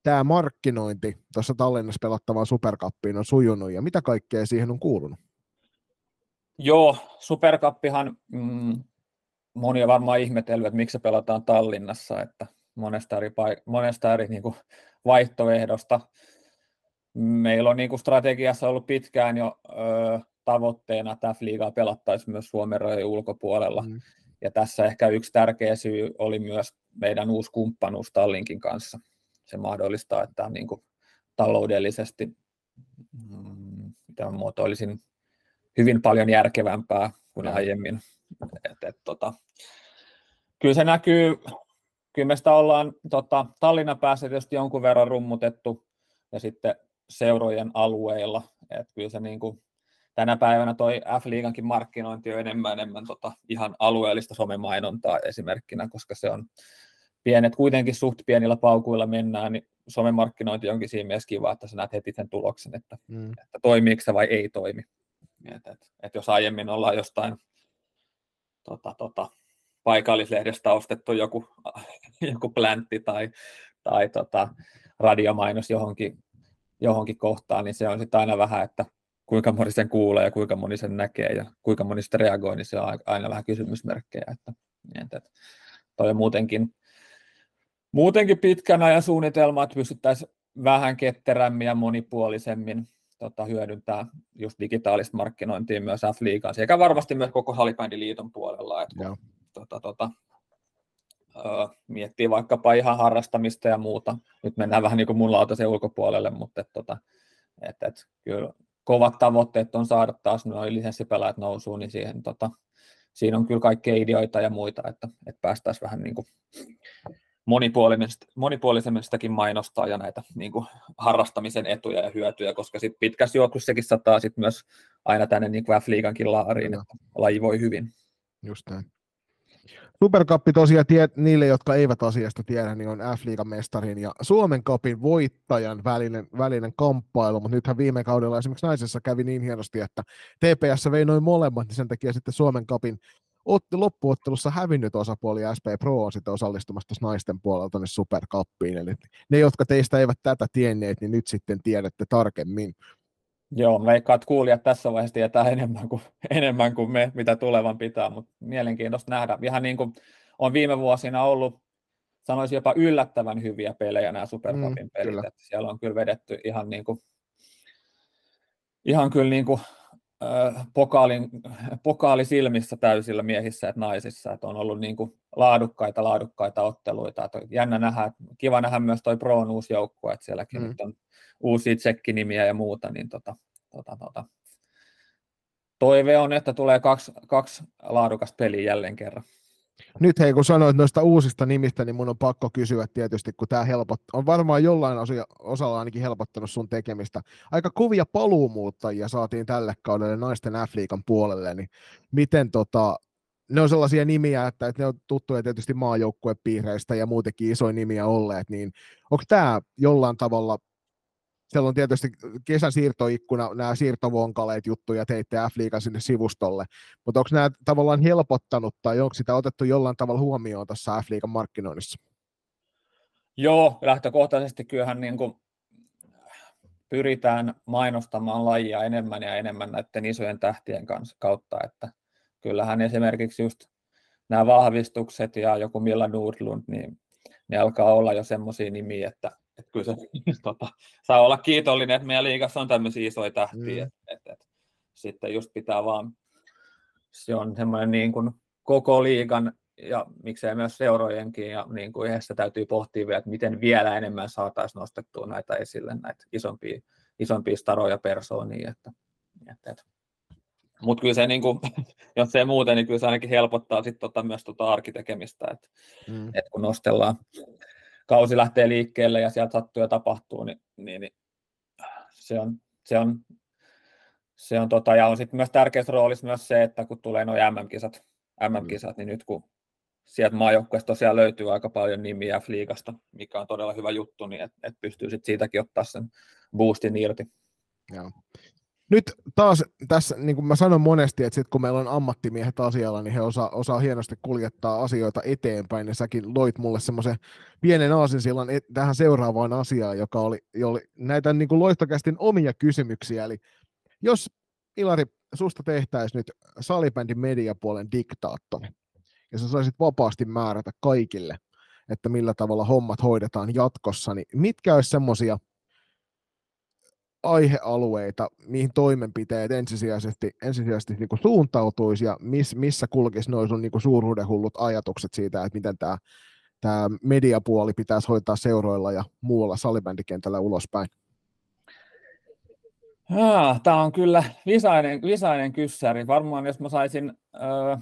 tämä markkinointi tuossa Tallinnassa pelattavaan superkappiin on sujunut, ja mitä kaikkea siihen on kuulunut? Joo, superkappihan, mm, moni on varmaan ihmetellyt, että miksi se pelataan Tallinnassa, että monesta eri, paik- monesta eri niin kuin vaihtoehdosta. Meillä on niin kuin strategiassa ollut pitkään jo ö, tavoitteena, että F-liigaa pelattaisiin myös Suomen rajojen ulkopuolella. Mm. Ja tässä ehkä yksi tärkeä syy oli myös meidän uusi kumppanuus Tallinkin kanssa. Se mahdollistaa, että niin kuin taloudellisesti, mm, mitä muotoilisin, hyvin paljon järkevämpää kuin aiemmin. Et, et, tota, kyllä se näkyy kyllä me sitä ollaan tota, Tallinnan päässä tietysti jonkun verran rummutettu ja sitten seurojen alueilla. Et kyllä se niin kuin, tänä päivänä toi F-liigankin markkinointi on enemmän enemmän tota, ihan alueellista somemainontaa esimerkkinä, koska se on pienet, kuitenkin suht pienillä paukuilla mennään, niin somemarkkinointi onkin siinä myös kiva, että sä näet heti sen tuloksen, että, mm. että toimiiko se vai ei toimi. Et, et, et jos aiemmin ollaan jostain tota, tota, paikallislehdestä ostettu joku, joku pläntti tai, tai tota, radiomainos johonkin, johonkin kohtaan, niin se on sitten aina vähän, että kuinka moni sen kuulee ja kuinka moni sen näkee ja kuinka moni sitä reagoi, niin se on aina vähän kysymysmerkkejä. Että, että, toi on muutenkin, muutenkin pitkän ajan suunnitelma, että pystyttäisiin vähän ketterämmin ja monipuolisemmin tota, hyödyntää just digitaalista markkinointia myös F-liigaan, sekä varmasti myös koko Halibändiliiton puolella. Että kun, tota, tota, öö, miettii vaikkapa ihan harrastamista ja muuta. Nyt mennään vähän niin kuin mun lautasen ulkopuolelle, mutta et, tota, et, et, kyllä kovat tavoitteet on saada taas noin lisenssipelaajat nousuun, niin siihen, tota, siinä on kyllä kaikkia ideoita ja muita, että, että päästäisiin vähän niin kuin monipuolisemmistakin mainostaa ja näitä niin kuin harrastamisen etuja ja hyötyjä, koska sit pitkässä juoksussa sekin sataa sit myös aina tänne niin F-liigankin laariin, että laji voi hyvin. Just näin. Superkappi tosiaan tie, niille, jotka eivät asiasta tiedä, niin on F-liigan mestarin ja Suomen kapin voittajan välinen, välinen kamppailu, mutta nythän viime kaudella esimerkiksi naisessa kävi niin hienosti, että TPS vei noin molemmat, niin sen takia sitten Suomen kapin otti loppuottelussa hävinnyt osapuoli SP Pro on sitten osallistumassa naisten puolelta tuonne Superkappiin. Eli ne, jotka teistä eivät tätä tienneet, niin nyt sitten tiedätte tarkemmin. Joo, veikkaan, että kuulijat tässä vaiheessa tietää enemmän kuin, enemmän kuin me, mitä tulevan pitää, mutta mielenkiintoista nähdä. Ihan niin kuin on viime vuosina ollut, sanoisin jopa yllättävän hyviä pelejä nämä Supercupin mm, pelit. Siellä on kyllä vedetty ihan, niin kuin, ihan kyllä niin kuin, äh, pokaalin, pokaali silmissä täysillä miehissä ja naisissa, että on ollut niin kuin laadukkaita, laadukkaita otteluita. Että jännä nähdä, kiva nähdä myös toi Proon uusi joukkue, että sielläkin mm. nyt on uusia tsekkinimiä ja muuta, niin tota, tota, tota. toive on, että tulee kaksi, kaksi laadukasta peliä jälleen kerran. Nyt hei, kun sanoit noista uusista nimistä, niin mun on pakko kysyä tietysti, kun tämä helpot, on varmaan jollain osia, osalla ainakin helpottanut sun tekemistä. Aika kuvia paluumuuttajia saatiin tälle kaudelle naisten F-liikan puolelle, niin miten tota, ne on sellaisia nimiä, että, että ne on tuttuja tietysti maajoukkuepiireistä ja muutenkin isoja nimiä olleet, niin onko tämä jollain tavalla siellä on tietysti kesän siirtoikkuna nämä siirtovonkaleet juttuja teitte f sinne sivustolle, mutta onko nämä tavallaan helpottanut tai onko sitä otettu jollain tavalla huomioon tässä f markkinoinnissa? Joo, lähtökohtaisesti kyllähän niin kuin pyritään mainostamaan lajia enemmän ja enemmän näiden isojen tähtien kanssa kautta, että kyllähän esimerkiksi just nämä vahvistukset ja joku Milla Nordlund, niin ne alkaa olla jo semmoisia nimiä, että että kyllä se tota, saa olla kiitollinen, että meidän liigassa on tämmöisiä isoja tähtiä. Mm. Että, että, sitten just pitää vaan, se on semmoinen niin kuin koko liigan ja miksei myös seurojenkin, ja niin kuin yhdessä täytyy pohtia vielä, että miten vielä enemmän saataisiin nostettua näitä esille, näitä isompia, isompia staroja persoonia. Että, että, että. Mutta kyllä se, niin kuin, jos se ei muuten, niin kyllä se ainakin helpottaa sit tota, myös tota arkitekemistä, että mm. et kun nostellaan, kausi lähtee liikkeelle ja sieltä sattuu ja tapahtuu, niin, niin, niin se on, se on, se on tota, ja on sitten myös tärkeässä roolissa myös se, että kun tulee nuo MM-kisat, MM-kisat, mm. niin nyt kun sieltä maajoukkueesta tosiaan löytyy aika paljon nimiä Fliigasta, mikä on todella hyvä juttu, niin että et pystyy sitten siitäkin ottaa sen boostin irti. Joo. Nyt taas tässä, niin kuin mä sanon monesti, että sit kun meillä on ammattimiehet asialla, niin he osaa, osaa hienosti kuljettaa asioita eteenpäin, ja säkin loit mulle semmoisen pienen aasinsillan et, tähän seuraavaan asiaan, joka oli, oli näitä niin kuin loistokästin omia kysymyksiä, eli jos Ilari, susta tehtäisiin nyt salibändin mediapuolen diktaattori, ja sä saisit vapaasti määrätä kaikille, että millä tavalla hommat hoidetaan jatkossa, niin mitkä olisi semmoisia aihealueita, mihin toimenpiteet ensisijaisesti, ensisijaisesti niin suuntautuisi ja miss, missä kulkisi noin sun niin suuruuden hullut ajatukset siitä, että miten tämä tämä mediapuoli pitäisi hoitaa seuroilla ja muualla salibändikentällä ulospäin? Tämä on kyllä visainen, visainen kyssäri. Varmaan jos mä saisin ö,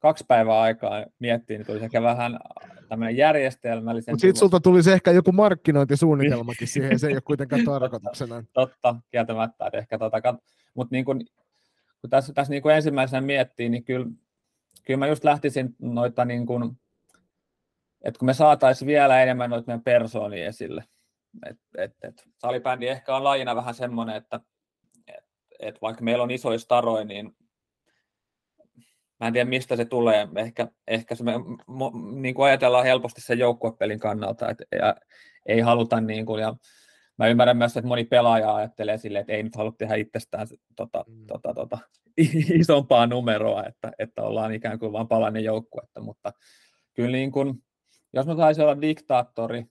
kaksi päivää aikaa miettiä, niin tulisi ehkä vähän tämmöinen järjestelmällisen... Mutta sitten sulta tulisi ehkä joku markkinointisuunnitelmakin siihen, se ei ole kuitenkaan tarkoituksena. Totta, kieltämättä. Että ehkä tota, mutta niin kun, kun tässä, tässä niin kuin ensimmäisenä miettii, niin kyllä, kyllä mä just lähtisin noita, niin kuin, että kun me saataisiin vielä enemmän noita meidän persoonia esille. Et, et, et, salibändi ehkä on lajina vähän semmoinen, että et, et vaikka meillä on isoja staroja, niin mä en tiedä mistä se tulee, ehkä, ehkä se me, mo, niin kuin ajatellaan helposti sen joukkuepelin kannalta, että ja, ei haluta niin kuin, ja mä ymmärrän myös, että moni pelaaja ajattelee silleen, että ei nyt halua tehdä itsestään tota, mm. tota, tota, isompaa numeroa, että, että ollaan ikään kuin vain palainen joukkuetta, mutta kyllä niin kuin, jos mä saisin olla diktaattori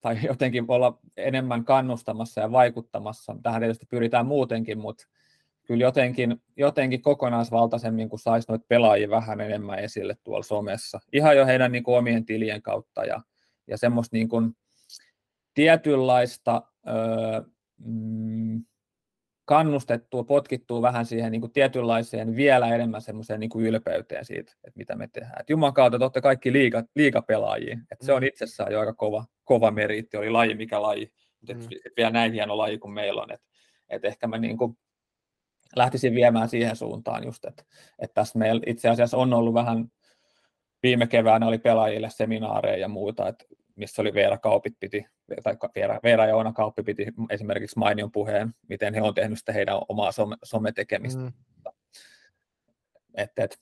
tai jotenkin olla enemmän kannustamassa ja vaikuttamassa, tähän tietysti pyritään muutenkin, mutta kyllä jotenkin, jotenkin kokonaisvaltaisemmin, kun saisi noita pelaajia vähän enemmän esille tuolla somessa. Ihan jo heidän niin kuin, omien tilien kautta ja, ja semmoista niin kuin, tietynlaista öö, mm, kannustettua, potkittua vähän siihen niin kuin tietynlaiseen vielä enemmän semmoiseen niin kuin ylpeyteen siitä, että mitä me tehdään. Et Juman kautta totta kaikki liiga, liigapelaajia, että se on mm. itsessään jo aika kova, kova meriitti, oli laji mikä laji, mutta mm. et vielä näin hieno laji kuin meillä on, että et ehkä mä niin kuin lähtisin viemään siihen suuntaan just, että, että tässä meillä itse asiassa on ollut vähän, viime keväänä oli pelaajille seminaareja ja muuta, että missä oli Veera Kaupit piti, tai Veera, Veera ja Oona Kauppi piti esimerkiksi mainion puheen, miten he on tehnyt sitä heidän omaa some, sometekemistä. Mm. Et, et,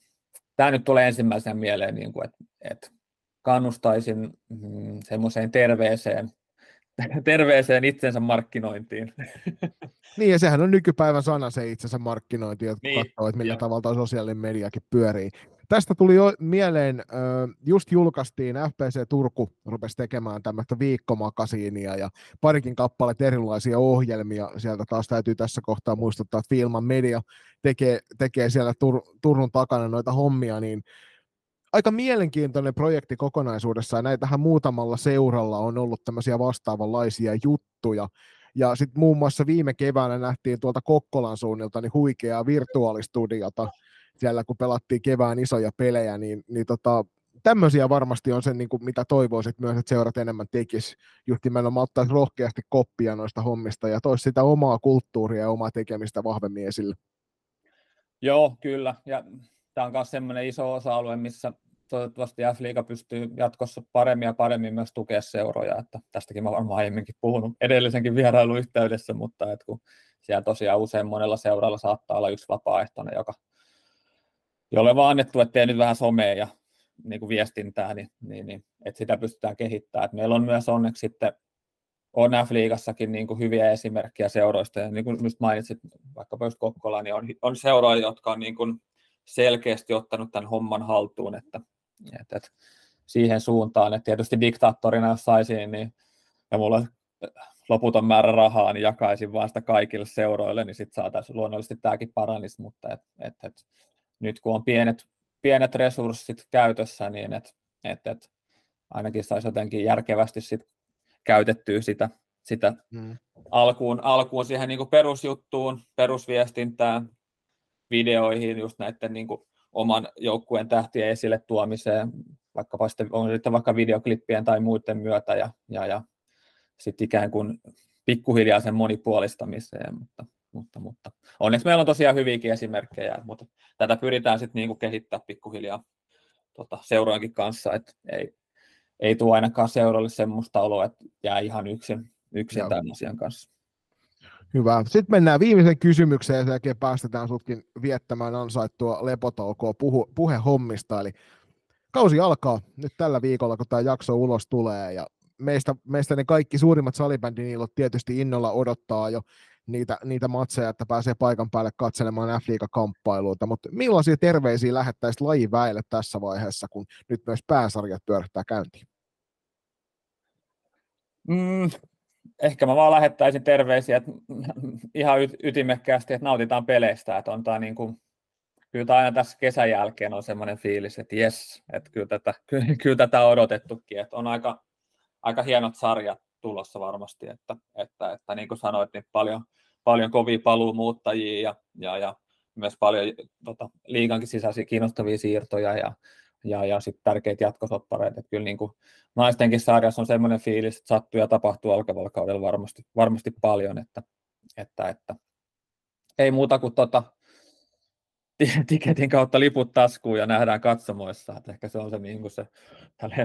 tämä nyt tulee ensimmäisenä mieleen, niin kuin, että, että kannustaisin mm, semmoiseen terveeseen terveeseen itsensä markkinointiin. Niin, ja sehän on nykypäivän sana se itsensä markkinointi, että niin, katsoo, että millä jo. tavalla sosiaalinen mediakin pyörii. Tästä tuli jo mieleen, just julkaistiin, FPC Turku rupesi tekemään tämmöistä viikkomakasiinia ja parikin kappaletta erilaisia ohjelmia. Sieltä taas täytyy tässä kohtaa muistuttaa, että Filman Media tekee, tekee siellä Tur- Turun takana noita hommia, niin aika mielenkiintoinen projekti kokonaisuudessaan. Näitähän muutamalla seuralla on ollut tämmöisiä vastaavanlaisia juttuja. Ja sitten muun muassa viime keväänä nähtiin tuolta Kokkolan suunnilta niin huikeaa virtuaalistudiota siellä, kun pelattiin kevään isoja pelejä, niin, niin tota, tämmöisiä varmasti on se, niin kuin, mitä toivoisit myös, että seurat enemmän tekisi. Just nimenomaan ottaisi rohkeasti koppia noista hommista ja toisi sitä omaa kulttuuria ja omaa tekemistä vahvemmin esille. Joo, kyllä. Ja tämä on myös sellainen iso osa-alue, missä toivottavasti F-liiga pystyy jatkossa paremmin ja paremmin myös tukea seuroja, että tästäkin mä varmaan aiemminkin puhunut edellisenkin vierailun yhteydessä, mutta että kun siellä tosiaan usein monella seuralla saattaa olla yksi vapaaehtoinen, joka, jolle vaan annettu, että nyt vähän somea ja niin kuin viestintää, niin, niin, niin että sitä pystytään kehittämään. Että meillä on myös onneksi sitten on F-liigassakin niin kuin hyviä esimerkkejä seuroista, ja niin kuin just mainitsit, vaikkapa just Kokkola, niin on, on seuroja, jotka on niin kuin selkeästi ottanut tämän homman haltuun, että, että, että siihen suuntaan, että tietysti diktaattorina jos saisin, niin ja mulla loputon määrä rahaa, niin jakaisin vaan sitä kaikille seuroille, niin sitten saataisiin luonnollisesti tämäkin paranisi, mutta et, et, et, nyt kun on pienet, pienet resurssit käytössä, niin että et, et, ainakin saisi jotenkin järkevästi sit käytettyä sitä, sitä hmm. alkuun, alkuun siihen niin kuin perusjuttuun, perusviestintään, videoihin, just näiden niin kuin, oman joukkueen tähtien esille tuomiseen, vaikka sitten, on sitten vaikka videoklippien tai muiden myötä, ja, ja, ja sitten ikään kuin pikkuhiljaa sen monipuolistamiseen, mutta, mutta, mutta. Onneksi meillä on tosiaan hyviäkin esimerkkejä, mutta tätä pyritään sitten niin kehittämään pikkuhiljaa tota, seurojenkin kanssa, että ei, ei tule ainakaan seuralle semmoista oloa, että jää ihan yksin, yksin tämän asian kanssa. Hyvä. Sitten mennään viimeiseen kysymykseen ja sen jälkeen päästetään sutkin viettämään ansaittua lepotaukoa puhu, puhehommista. Eli kausi alkaa nyt tällä viikolla, kun tämä jakso ulos tulee ja meistä, meistä ne kaikki suurimmat salibändiniilot tietysti innolla odottaa jo niitä, niitä matseja, että pääsee paikan päälle katselemaan f kamppailuita mutta millaisia terveisiä lähettäisiin lajiväelle tässä vaiheessa, kun nyt myös pääsarjat pyörittää käyntiin? Mm, ehkä mä vaan lähettäisin terveisiä että ihan ytimekkäästi, että nautitaan peleistä, että on tämä niin kuin, kyllä tämä aina tässä kesän jälkeen on semmoinen fiilis, että jes, että kyllä tätä, kyllä, kyllä tätä on odotettukin, että on aika, aika hienot sarjat tulossa varmasti, että, että, että niin kuin sanoit, niin paljon, paljon kovia paluumuuttajia ja, ja, ja myös paljon tota, liigankin sisäisiä kiinnostavia siirtoja ja, ja, ja sitten tärkeitä jatkosoppareita. Että kyllä niin kuin naistenkin sarjassa on semmoinen fiilis, että sattuu ja tapahtuu alkavalla kaudella varmasti, varmasti paljon, että, että, että ei muuta kuin tota, tiketin kautta liput taskuun ja nähdään katsomoissa. Että ehkä se on se, niin kuin se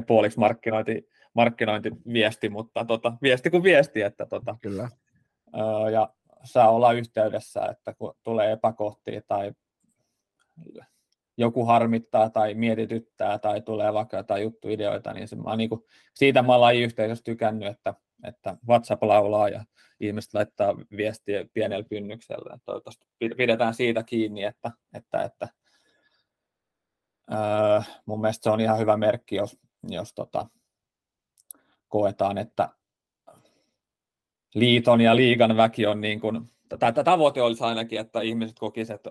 puoliksi markkinointi, markkinointiviesti, mutta tota, viesti kuin viesti, että tota, Kyllä. Ää, ja saa olla yhteydessä, että kun tulee epäkohtia tai joku harmittaa tai mietityttää tai tulee vaikka jotain juttuideoita, niin se, mä niin kuin, siitä mä olen yhteisössä tykännyt, että, että WhatsApp laulaa ja ihmiset laittaa viestiä pienellä kynnyksellä. Toivottavasti pidetään siitä kiinni, että, että, että öö, mun mielestä se on ihan hyvä merkki, jos, jos tota, koetaan, että liiton ja liigan väki on niin kuin tai tavoite olisi ainakin, että ihmiset kokisivat, että,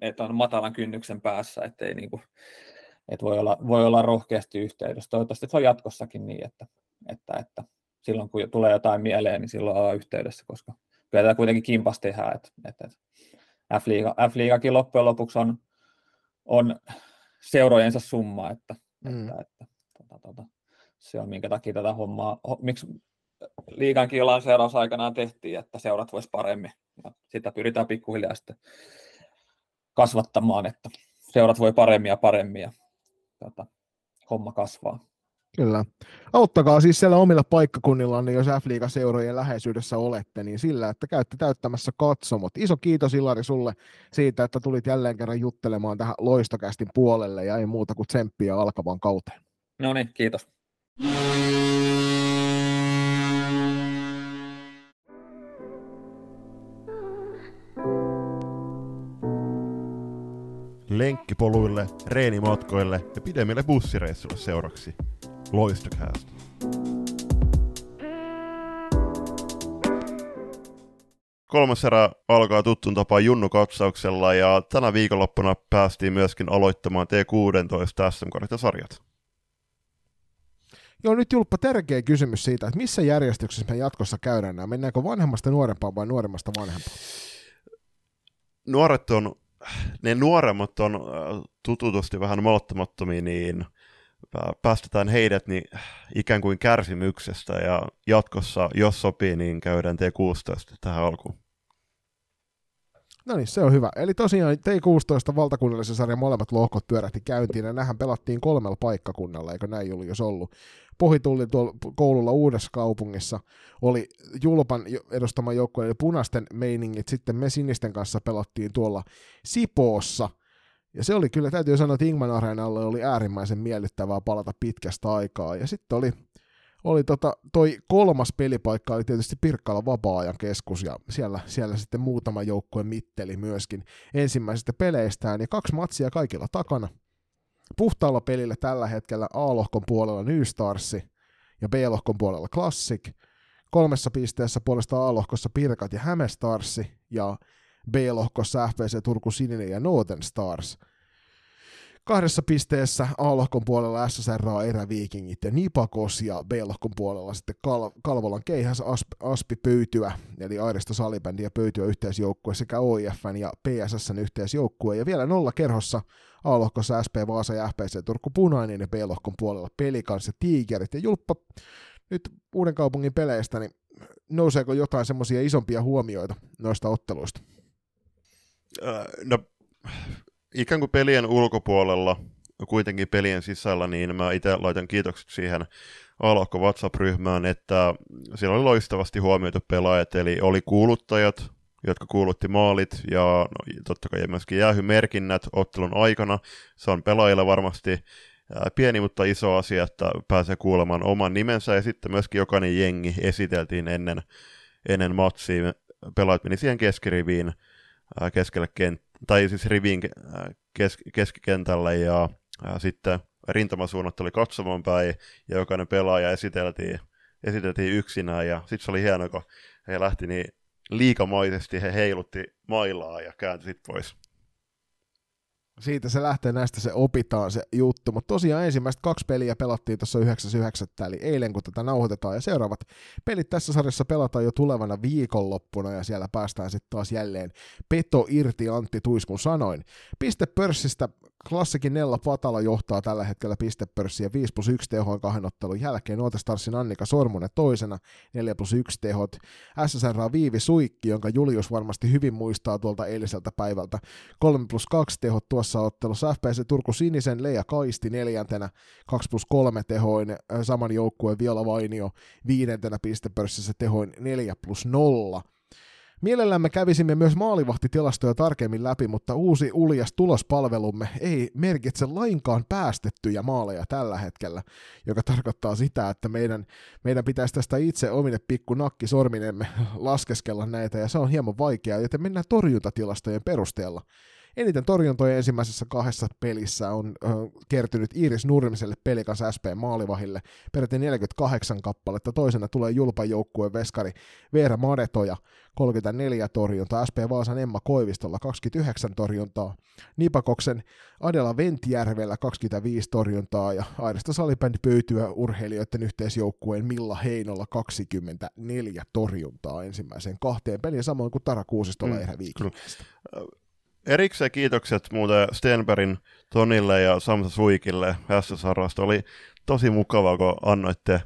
että on matalan kynnyksen päässä, että, ei niin kuin, että voi, olla, voi olla rohkeasti yhteydessä. Toivottavasti se on jatkossakin niin, että, että, että silloin kun tulee jotain mieleen, niin silloin ollaan yhteydessä, koska kyllä tätä kuitenkin kimpas tehdään. Että, että F-liiga, F-liigakin loppujen lopuksi on, on seurojensa summa, että, mm. että, että tota, tota, se on minkä takia tätä hommaa, miksi liigankin lanseeraus aikanaan tehtiin, että seurat vois paremmin. Ja sitä pyritään pikkuhiljaa sitten kasvattamaan, että seurat voi paremmin ja paremmin ja tota, homma kasvaa. Kyllä. Auttakaa siis siellä omilla paikkakunnillaan, niin jos F-liiga-seurojen läheisyydessä olette, niin sillä, että käytte täyttämässä katsomot. Iso kiitos Ilari sulle siitä, että tulit jälleen kerran juttelemaan tähän loistokästin puolelle ja ei muuta kuin tsemppiä alkavan kauteen. No niin, kiitos. Lenkkipoluille, reenimatkoille ja pidemmille bussireissuille seuraksi. Loistokäästä. Kolmas erä alkaa tuttun tapaan Junnu-katsauksella ja tänä viikonloppuna päästiin myöskin aloittamaan T16 SM-sarjat. Joo, nyt Julppa tärkeä kysymys siitä, että missä järjestyksessä me jatkossa käydään nämä. Mennäänkö vanhemmasta nuorempaan vai nuoremmasta vanhempaan? Nuoret on ne nuoremmat on äh, tututusti vähän malttamattomia, niin päästetään heidät niin ikään kuin kärsimyksestä ja jatkossa, jos sopii, niin käydään T16 tähän alkuun. No niin, se on hyvä. Eli tosiaan T16 valtakunnallisen sarjan molemmat lohkot pyörähti käyntiin, ja nähän pelattiin kolmella paikkakunnalla, eikö näin Julius ollut? Pohitulli tuolla koululla Uudessa kaupungissa oli Julpan edustama joukkue, eli punaisten meiningit, sitten me sinisten kanssa pelattiin tuolla Sipoossa, ja se oli kyllä, täytyy sanoa, että Ingman Areenalle oli äärimmäisen miellyttävää palata pitkästä aikaa, ja sitten oli oli tota, toi kolmas pelipaikka oli tietysti Pirkkala vapaa-ajan keskus, ja siellä, siellä sitten muutama joukkue mitteli myöskin ensimmäisistä peleistään, ja kaksi matsia kaikilla takana. Puhtaalla pelillä tällä hetkellä A-lohkon puolella New Starsi ja B-lohkon puolella Classic. Kolmessa pisteessä puolesta A-lohkossa Pirkat ja Häme Starsi ja B-lohkossa FVC Turku Sininen ja Northern Stars. Kahdessa pisteessä A-lohkon puolella SSR, Eräviikingit ja Nipakos ja B-lohkon puolella sitten Kal- Kalvolan keihäs Asp- Aspi Pöytyä, eli Airisto Salibändi ja Pöytyä yhteisjoukkue sekä OIFn ja PSSn yhteisjoukkue. Ja vielä nolla kerhossa A-lohkossa SP Vaasa ja FPC Turku Punainen ja B-lohkon puolella Pelikans ja Tigerit. Ja Julppa nyt uuden kaupungin peleistä, niin nouseeko jotain semmoisia isompia huomioita noista otteluista? no, ikään kuin pelien ulkopuolella, kuitenkin pelien sisällä, niin mä itse laitan kiitokset siihen Alohko WhatsApp-ryhmään, että siellä oli loistavasti huomioitu pelaajat, eli oli kuuluttajat, jotka kuulutti maalit ja no, totta kai myöskin jäähymerkinnät ottelun aikana. Se on pelaajille varmasti pieni, mutta iso asia, että pääsee kuulemaan oman nimensä ja sitten myöskin jokainen jengi esiteltiin ennen, ennen matsia. Pelaajat meni siihen keskiriviin keskelle kent- tai siis riviin kes- keskikentälle ja sitten rintamasuunnat oli katsomaan päin ja jokainen pelaaja esiteltiin, esiteltiin yksinään ja sitten se oli hienoa, kun he lähti niin liikamaisesti, he heilutti mailaa ja kääntyi sitten pois siitä se lähtee, näistä se opitaan se juttu, mutta tosiaan ensimmäiset kaksi peliä pelattiin tuossa 9.9. eli eilen kun tätä nauhoitetaan ja seuraavat pelit tässä sarjassa pelataan jo tulevana viikonloppuna ja siellä päästään sitten taas jälleen peto irti Antti Tuiskun sanoin. Pistepörssistä Klassikin Nella Patala johtaa tällä hetkellä pistepörssiä 5 plus 1 tehoin kahden ottelun jälkeen. Starsin Annika Sormunen toisena 4 plus 1 tehot. SSR Viivi Suikki, jonka Julius varmasti hyvin muistaa tuolta eiliseltä päivältä. 3 plus 2 tehot tuossa ottelussa. FPC Turku Sinisen Leija Kaisti neljäntenä 2 plus 3 tehoin. Saman joukkueen Viola Vainio viidentenä pistepörssissä tehoin 4 plus 0. Mielellämme kävisimme myös maalivahtitilastoja tarkemmin läpi, mutta uusi uljas tulospalvelumme ei merkitse lainkaan päästettyjä maaleja tällä hetkellä, joka tarkoittaa sitä, että meidän, meidän pitäisi tästä itse omine pikku nakkisorminemme laskeskella näitä, ja se on hieman vaikeaa, joten mennään torjuntatilastojen perusteella. Eniten torjuntoja ensimmäisessä kahdessa pelissä on ö, kertynyt Iiris Nurmiselle pelikas SP Maalivahille, peräti 48 kappaletta. Toisena tulee Julpan joukkueen veskari Veera Madetoja, 34 torjuntaa, SP Vaasan Emma Koivistolla 29 torjuntaa, Nipakoksen Adela Ventjärvellä 25 torjuntaa ja Airista salibändi pöytyä urheilijoiden yhteisjoukkueen Milla Heinolla 24 torjuntaa ensimmäiseen kahteen peliin, samoin kuin Tara Kuusistolla mm, erä Erikseen kiitokset muuten Stenbergin Tonille ja Samsa Suikille SSRasta. Oli tosi mukavaa, kun annoitte,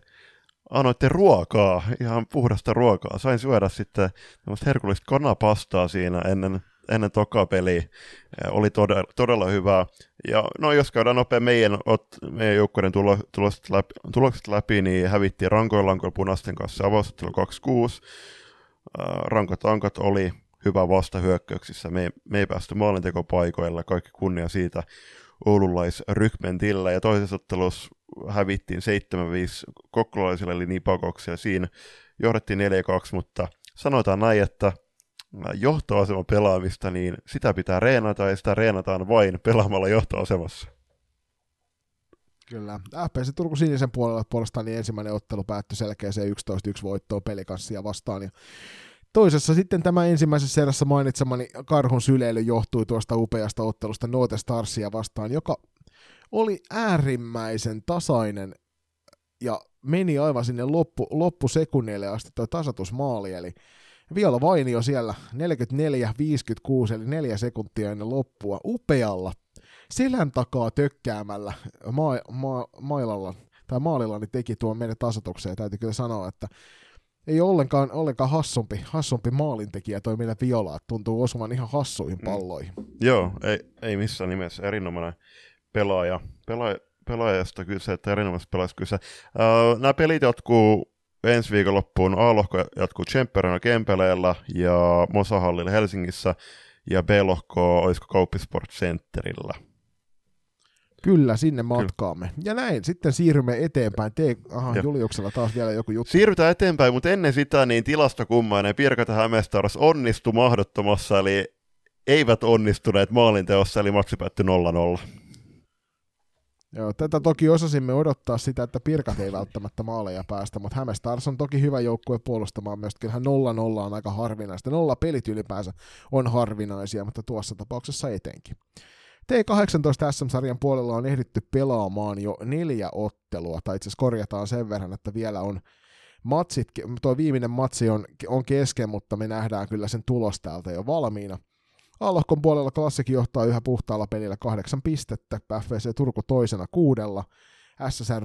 annoitte ruokaa, ihan puhdasta ruokaa. Sain syödä sitten tämmöistä herkullista kanapastaa siinä ennen, ennen toka peliä. Oli todella, todella hyvää. Ja no jos käydään nopea meidän, ot, meidän joukkueiden tulo, tulokset, läpi, tulokset läpi, niin hävittiin rankoilla lankoilla punaisten kanssa avausottelu 26. Rankot ankot oli hyvä vastahyökkäyksissä. Me, me ei päästy maalintekopaikoilla, kaikki kunnia siitä oululaisrykmentillä. Ja toisessa ottelussa hävittiin 7-5 kokkolalaisille eli Nipakoksille. Siinä johdettiin 4-2, mutta sanotaan näin, että johtoasema pelaamista, niin sitä pitää reenata ja sitä reenataan vain pelaamalla johtoasemassa. Kyllä. FPC Turku Sinisen puolella puolestaan niin ensimmäinen ottelu päättyi selkeäseen 11-1 voittoon pelikanssia vastaan. Ja Toisessa sitten tämä ensimmäisessä erässä mainitsemani karhun syleily johtui tuosta upeasta ottelusta Note Starsia vastaan, joka oli äärimmäisen tasainen ja meni aivan sinne loppu, loppusekunneille asti tuo tasatusmaali, eli Viola Vainio siellä 44-56, eli neljä sekuntia ennen loppua, upealla selän takaa tökkäämällä ma- ma- mailalla, tai maalilla niin teki tuon meidän tasotukseen. Täytyy kyllä sanoa, että ei ole ollenkaan, ollenkaan hassumpi, hassumpi maalintekijä toi meidän Viola, tuntuu osumaan ihan hassuihin mm. palloihin. Mm. Joo, ei, ei missään nimessä erinomainen pelaaja. pelaaja pelaajasta kyse, että erinomaisesta pelaajasta kyse. Uh, nämä pelit jatkuu ensi viikonloppuun. A-lohko jatkuu Tsempperänä Kempeleellä ja Mosahallilla Helsingissä ja B-lohko olisiko Kauppisport Centerillä. Kyllä, sinne matkaamme. Kyllä. Ja näin, sitten siirrymme eteenpäin. Tee, aha, ja. Juliuksella taas vielä joku juttu. Siirrytään eteenpäin, mutta ennen sitä niin tilastokummainen Pirkata Hämeenstars onnistui mahdottomassa, eli eivät onnistuneet maalinteossa, eli matsi päättyi 0-0. Joo, tätä toki osasimme odottaa sitä, että Pirkat ei välttämättä maaleja päästä, mutta Hämestars on toki hyvä joukkue puolustamaan myös. Kyllähän 0-0 on aika harvinaista. Nolla pelit ylipäänsä on harvinaisia, mutta tuossa tapauksessa etenkin. T18 SM-sarjan puolella on ehditty pelaamaan jo neljä ottelua, tai itse asiassa korjataan sen verran, että vielä on matsit, tuo viimeinen matsi on, on kesken, mutta me nähdään kyllä sen tulos täältä jo valmiina. Allohkon puolella klassikin johtaa yhä puhtaalla pelillä kahdeksan pistettä, FVC Turku toisena kuudella, SSR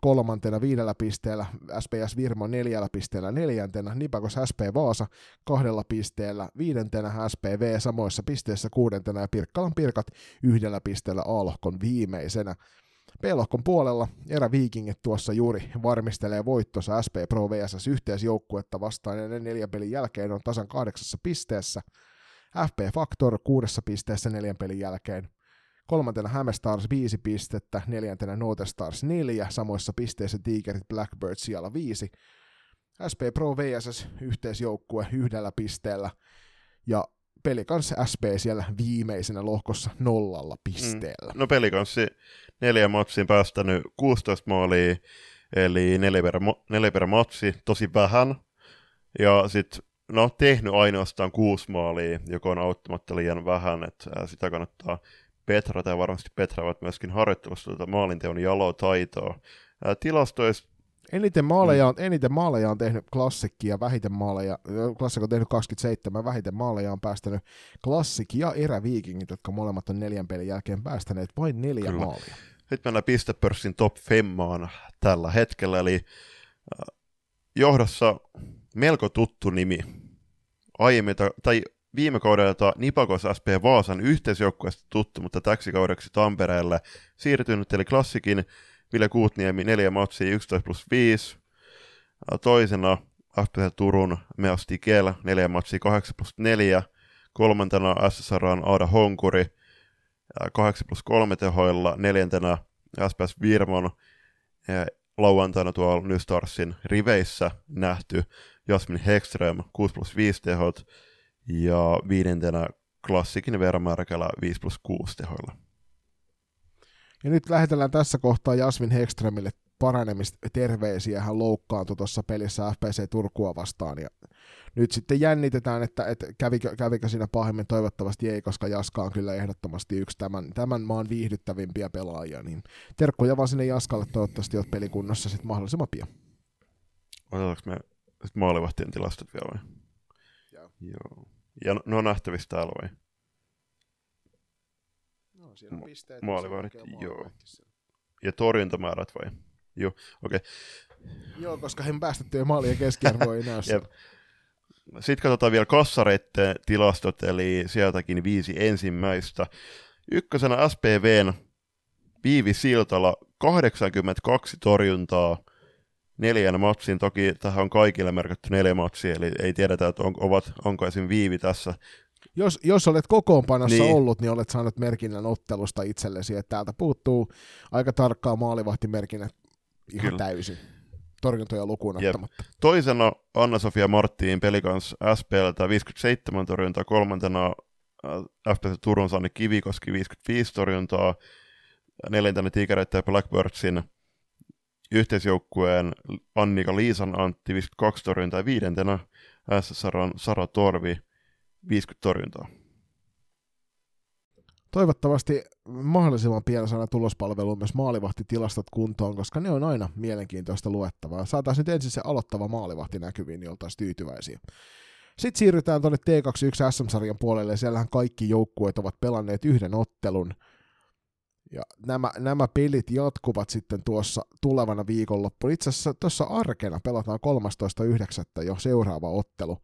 kolmantena viidellä pisteellä, SPS Virmo neljällä pisteellä neljäntenä, Nipakos SP Vaasa kahdella pisteellä, viidentenä SPV samoissa pisteissä kuudentena ja Pirkkalan Pirkat yhdellä pisteellä A-lohkon viimeisenä. B-lohkon puolella eräviikingit tuossa juuri varmistelee voittossa SP Pro VSS yhteisjoukkuetta vastaan ja neljän pelin jälkeen on tasan kahdeksassa pisteessä. FP Factor kuudessa pisteessä neljän pelin jälkeen. Kolmantena Hammerstars 5 pistettä, neljäntenä Stars 4, samoissa pisteissä Tigerit Blackbird siellä 5. SP Pro VSS yhteisjoukkue yhdellä pisteellä ja pelikanssi SP siellä viimeisenä lohkossa nollalla pisteellä. Mm. No pelikanssi neljä matsiin päästänyt 16 maalia, eli neljä per, neljä per matsi, tosi vähän. Ja sitten no, tehnyt ainoastaan kuusi maalia, joka on auttamatta liian vähän, että sitä kannattaa Petra tai varmasti Petra ovat myöskin harjoittelussa tuota maalinteon jalotaitoa. Tilastoissa Eniten maaleja, on, eniten maaleja on tehnyt klassikki ja vähiten maaleja, klassikko on tehnyt 27, vähiten maaleja on päästänyt klassikki ja eräviikingit, jotka molemmat on neljän pelin jälkeen päästäneet vain neljä Kyllä. maalia. Nyt mennään pistepörssin top femmaan tällä hetkellä, eli johdossa melko tuttu nimi. Aiemmin, tai viime kaudelta Nipakos SP Vaasan yhteisjoukkueesta tuttu, mutta täksi kaudeksi Tampereelle siirtynyt, eli klassikin Ville Kuutniemi 4 matsia 11 plus 5. Toisena FPC Turun Meas Tikel 4 matsia 8 plus 4. Kolmantena SSR on Aada Honkuri 8 plus 3 tehoilla. Neljäntenä SPS Virmon lauantaina tuolla New Starsin riveissä nähty Jasmin Hekström 6 plus 5 tehot ja viidentenä klassikin Veera Märkälä 5 plus 6 tehoilla. Ja nyt lähetellään tässä kohtaa Jasmin Hekströmille paranemista terveisiä. Hän loukkaantui tuossa pelissä FPC Turkua vastaan. Ja nyt sitten jännitetään, että, että kävikö, kävikö siinä pahemmin. Toivottavasti ei, koska Jaska on kyllä ehdottomasti yksi tämän, tämän maan viihdyttävimpiä pelaajia. Niin terkkuja vaan sinne Jaskalle, toivottavasti olet pelikunnossa sitten mahdollisimman pian. Otetaanko me maalivahtien tilastot vielä vai? Joo. Joo. Ja ne on nähtävissä täällä vai? No, siinä on pisteet. Maalivahdit, joo. Ja torjuntamäärät vai? Joo, okei. Okay. Joo, koska he päästettyjä maalien keskiarvo ei näy Sitten katsotaan vielä kassareitten tilastot, eli sieltäkin viisi ensimmäistä. Ykkösenä SPVn Viivi Siltala 82 torjuntaa, neljän matsin. Toki tähän on kaikille merkitty neljä matsia, eli ei tiedetä, että on, ovat, onko esim. Viivi tässä. Jos, jos olet kokoonpanossa niin. ollut, niin olet saanut merkinnän ottelusta itsellesi, että täältä puuttuu aika tarkkaa maalivahtimerkinnät ihan Kyllä. täysin torjuntoja lukuun ottamatta. Jep. Toisena Anna-Sofia Marttiin pelikans SPLtä 57 torjuntaa, kolmantena äh, FPC Turun Sanni Kivikoski 55 torjuntaa, neljäntenä Tigereiden ja Blackbirdsin yhteisjoukkueen Annika Liisan Antti 52 torjuntaa viidentenä SSR on Sara Torvi 50 torjuntaa. Toivottavasti mahdollisimman pian saadaan tulospalveluun myös maalivahtitilastot kuntoon, koska ne on aina mielenkiintoista luettavaa. Saataisiin nyt ensin se aloittava maalivahti näkyviin, niin oltaisiin tyytyväisiä. Sitten siirrytään tuonne T21 SM-sarjan puolelle, siellähän kaikki joukkueet ovat pelanneet yhden ottelun – ja nämä, nämä pelit jatkuvat sitten tuossa tulevana viikonloppuna. Itse asiassa tuossa arkena pelataan 13.9. jo seuraava ottelu.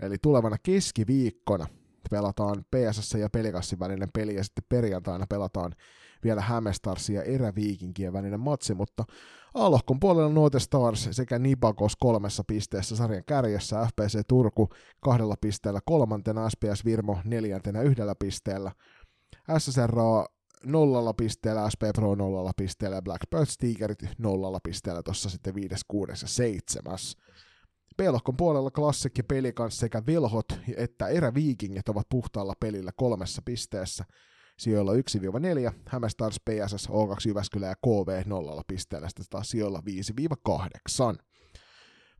Eli tulevana keskiviikkona pelataan PSS ja Pelikassin välinen peli ja sitten perjantaina pelataan vielä Hämestarsin ja Eräviikinkien välinen matsi, mutta Alohkon puolella Noite Stars sekä Nipakos kolmessa pisteessä sarjan kärjessä, FPC Turku kahdella pisteellä kolmantena, SPS Virmo neljäntenä yhdellä pisteellä, SSR nollalla pisteellä, SP Pro nollalla pisteellä ja Blackbird Stigerit nollalla pisteellä tuossa sitten 5, 6 ja 7. Pelokon puolella klassikki pelikans sekä velhot että eräviikingit ovat puhtaalla pelillä kolmessa pisteessä. Sijoilla 1-4, Hämestars, PSS, O2 Jyväskylä ja KV nollalla pisteellä, sitten taas sijoilla 5-8.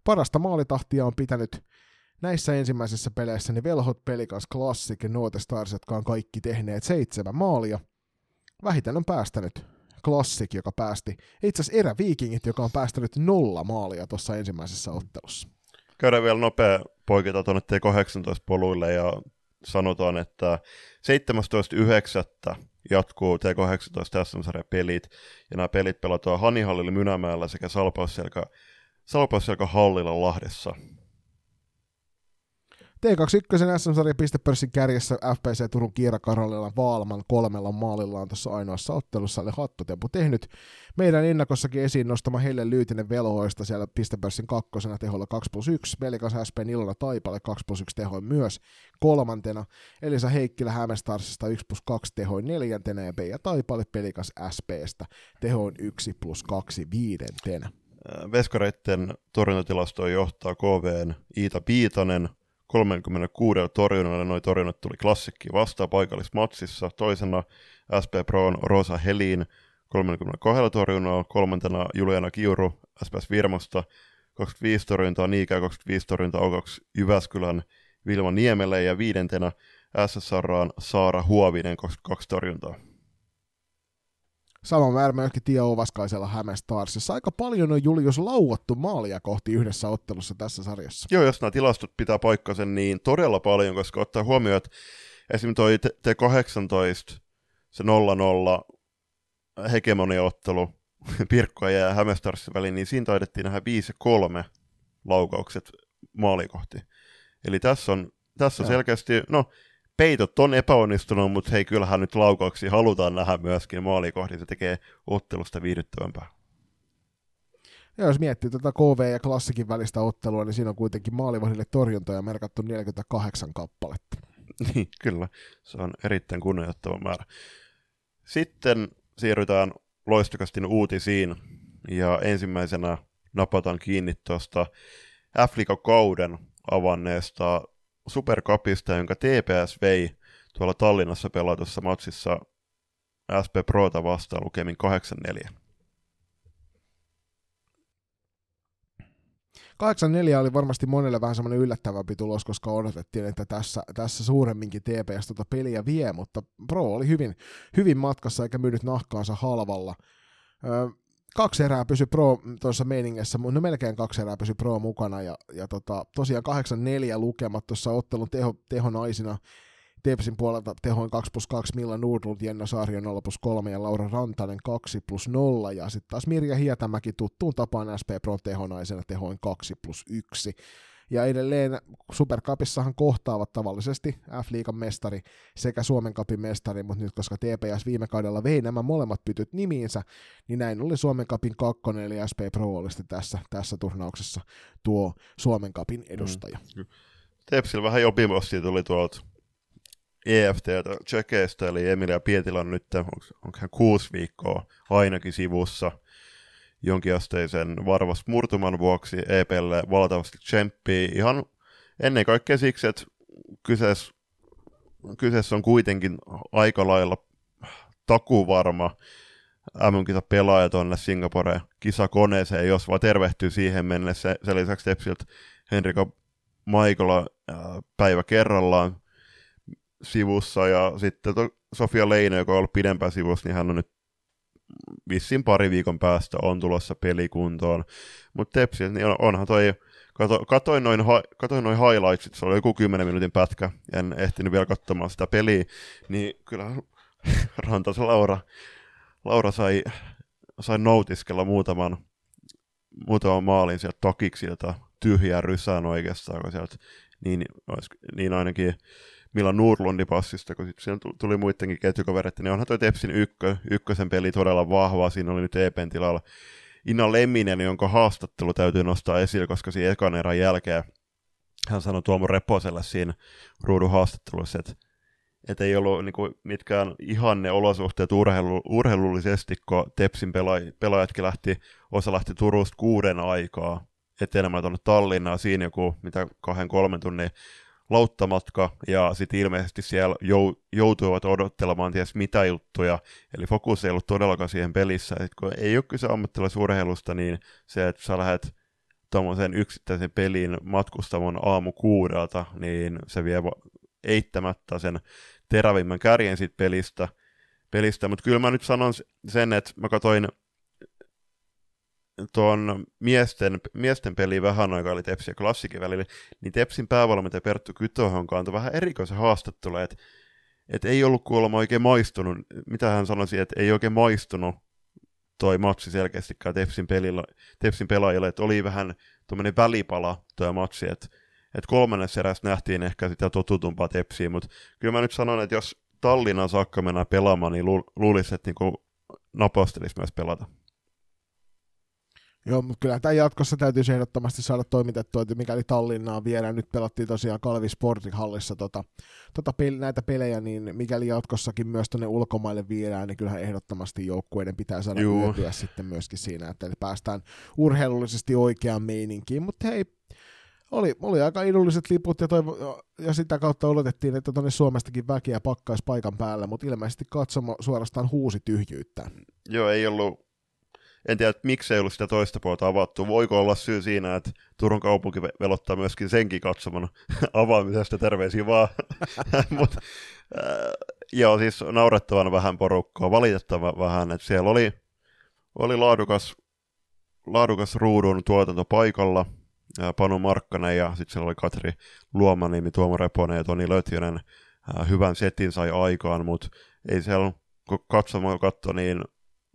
Parasta maalitahtia on pitänyt näissä ensimmäisissä peleissä niin Velhot, Pelikans, Classic ja Note Stars, jotka on kaikki tehneet seitsemän maalia. Vähiten on päästänyt Classic, joka päästi, itse asiassa eräviikingit, joka on päästänyt nolla maalia tuossa ensimmäisessä ottelussa. Käydään vielä nopea poiketa tuonne T18-poluille ja sanotaan, että 17.9. jatkuu T18 SM-sarjan pelit, ja nämä pelit pelataan Hanihallilla Mynämäellä sekä Salpausselkä, Salpausselkä Hallilla Lahdessa. T21 SM-sarjan pistepörssin kärjessä FPC Turun Kiira Vaalman kolmella maalillaan tuossa ainoassa ottelussa oli hattutempu tehnyt. Meidän ennakossakin esiin nostama Helle Lyytinen velhoista siellä pistepörssin kakkosena tehoilla 2 plus 1, Velikas SP Ilona Taipale 2 plus 1 tehoin myös kolmantena, Elisa Heikkilä Hämestarsista 1 plus 2 tehoin neljäntenä ja Peija Taipale Pelikas SPstä tehoin 1 plus 2 viidentenä. Veskareitten torjuntatilastoon johtaa KVn Iita Piitanen 36 torjunnalla. Noin torjunnat tuli klassikki vastaan paikallismatsissa. Toisena SP Proon Rosa Helin 32 torjunnalla. Kolmantena Juliana Kiuru SPS Virmosta 25 torjuntaa, Niikä 25 torjuntaa O2 Jyväskylän Vilma Niemelle ja viidentenä SSRaan Saara Huovinen 22 torjuntaa. Sama määrä myöskin Tia Ovaskaisella Häme Starsissa. Aika paljon on Julius lauottu maalia kohti yhdessä ottelussa tässä sarjassa. Joo, jos nämä tilastot pitää paikkansa, niin todella paljon, koska ottaa huomioon, että esimerkiksi toi T18, se 0-0 hegemoniaottelu Pirkkoja ja Hämestarsin väliin, niin siinä taidettiin nähdä 5 3 laukaukset maalikohti. Eli tässä on, tässä on selkeästi, no peitot on epäonnistunut, mutta hei, kyllähän nyt laukauksia halutaan nähdä myöskin maalikohti, se tekee ottelusta viihdyttävämpää. Ja jos miettii tätä KV ja Klassikin välistä ottelua, niin siinä on kuitenkin maalivahdille torjuntoja merkattu 48 kappaletta. Niin, kyllä. Se on erittäin kunnioittava määrä. Sitten siirrytään loistokastin uutisiin, ja ensimmäisenä napataan kiinni tuosta f kauden avanneesta Supercupista, jonka TPS vei tuolla Tallinnassa pelatussa matsissa SP Prota vastaan lukemin 8-4. 8-4 oli varmasti monelle vähän semmoinen yllättävämpi tulos, koska odotettiin, että tässä, tässä suuremminkin TPS tuota peliä vie, mutta Pro oli hyvin, hyvin matkassa eikä myynyt nahkaansa halvalla. Öö, kaksi erää pysy Pro tuossa meiningessä, no melkein kaksi erää pysy Pro mukana, ja, ja tota, tosiaan 8-4 lukemat tuossa ottelun teho, tehonaisina Tepsin puolelta tehoin 2 plus 2 Milla Nordlund, Jenna Saario 0 plus 3 ja Laura Rantanen 2 plus 0 ja sitten taas Mirja Hietämäki tuttuun tapaan SP Pro tehonaisena tehoin 2 plus 1. Ja edelleen Supercupissahan kohtaavat tavallisesti F-liigan mestari sekä Suomen Cupin mestari, mutta nyt koska TPS viime kaudella vei nämä molemmat pytyt nimiinsä, niin näin oli Suomen Cupin kakkonen, eli SP Pro oli tässä, tässä turnauksessa tuo Suomen Cupin edustaja. Mm. Tepsillä vähän jopimosti tuli tuolta EFT Tsekeistä, eli Emilia Pietilä on nyt, onko hän kuusi viikkoa ainakin sivussa jonkinasteisen varvas murtuman vuoksi EPlle valtavasti tsemppii ihan ennen kaikkea siksi, että kyseessä, kyseessä on kuitenkin aika lailla takuvarma mm pelaaja tuonne Singapore kisakoneeseen, jos vaan tervehtyy siihen mennessä. Sen lisäksi Tepsiltä Henrika Maikola päivä kerrallaan sivussa, ja sitten Sofia Leino, joka on ollut pidempään sivussa, niin hän on nyt vissiin pari viikon päästä on tulossa pelikuntoon. Mutta Tepsi, niin on, onhan toi, kato, katoin, noin, katoin noin highlightsit, se oli joku 10 minuutin pätkä, en ehtinyt vielä katsomaan sitä peliä, niin kyllä Rantas Laura, Laura sai, sai noutiskella muutaman, muutaman maalin sieltä tokiksilta tyhjää rysään oikeastaan, kun sieltä niin, niin ainakin Milan Nurlundi passista, kun sitten tuli muidenkin ketjukavereita, niin onhan toi Tepsin ykkö, ykkösen peli todella vahva, siinä oli nyt EPn tilalla Inna Lemminen, jonka haastattelu täytyy nostaa esille, koska siinä ekan erän jälkeen hän sanoi Tuomo Reposelle siinä ruudun haastattelussa, että että ei ollut niin kuin, mitkään ihanne olosuhteet urheilu, urheilullisesti, kun Tepsin pelaaj- pelaajatkin lähti, osa lähti Turusta kuuden aikaa etenemään tuonne Tallinnaan, siinä joku mitä kahden kolmen tunnin lauttamatka, ja sitten ilmeisesti siellä jou, joutuivat odottelemaan ties mitä juttuja, eli fokus ei ollut todellakaan siihen pelissä, että kun ei ole kyse ammattilaisurheilusta, niin se, että sä lähdet tuommoisen yksittäisen pelin matkustamon aamu kuudelta, niin se vie eittämättä sen terävimmän kärjen siitä pelistä. pelistä. Mutta kyllä mä nyt sanon sen, että mä katsoin tuon miesten, miesten peli vähän aikaa oli Tepsi ja Klassikin välillä, niin Tepsin päävalmentaja Perttu Kytohon kantoi vähän erikoisen haastattelu, että et ei ollut kuulemma oikein maistunut, mitä hän sanoisi, että ei oikein maistunut toi matsi selkeästikään Tepsin, pelillä, Tepsin pelaajille, että oli vähän tuommoinen välipala tuo matsi, että et kolmannessa erässä nähtiin ehkä sitä totutumpaa Tepsiä, mutta kyllä mä nyt sanon, että jos Tallinnan saakka mennään pelaamaan, niin lu- luulisin, että niinku napastelisi myös pelata. Joo, mutta kyllä tämä jatkossa täytyy ehdottomasti saada toimitettua, että mikäli Tallinnaa viedään, nyt pelattiin tosiaan Kalvi Sporting hallissa tota, tota pel- näitä pelejä, niin mikäli jatkossakin myös tuonne ulkomaille viedään, niin kyllähän ehdottomasti joukkueiden pitää saada Juu. hyötyä sitten myöskin siinä, että päästään urheilullisesti oikeaan meininkiin, mutta hei, oli, oli aika idulliset liput ja, toivo, ja sitä kautta oletettiin, että tuonne Suomestakin väkeä pakkaisi paikan päällä, mutta ilmeisesti katsomo suorastaan huusi tyhjyyttä. Joo, ei ollut en tiedä, että miksi ei ollut sitä toista puolta avattu. Voiko olla syy siinä, että Turun kaupunki velottaa myöskin senkin katsoman avaamisesta, terveisiä vaan. Mut, äh, joo, siis naurettavan vähän porukkaa, valitettavan vähän, että siellä oli, oli laadukas, laadukas ruudun tuotanto paikalla, ja Panu Markkanen ja sitten siellä oli Katri Luomanimi, Tuomo Reponen ja Toni Lötjönen. Äh, hyvän setin sai aikaan, mutta ei siellä, kun katsomaan katso, niin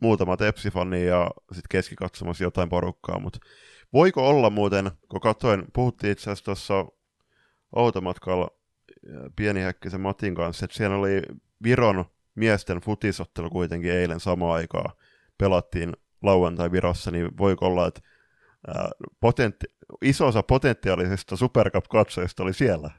muutama tepsifani ja sitten keskikatsomassa jotain porukkaa, mutta voiko olla muuten, kun katsoin, puhuttiin itse asiassa tuossa automatkalla pienihäkkisen Matin kanssa, että siellä oli Viron miesten futisottelu kuitenkin eilen samaan aikaan pelattiin lauantai Virossa, niin voiko olla, että potenti- iso osa potentiaalisesta Supercup-katsojista oli siellä?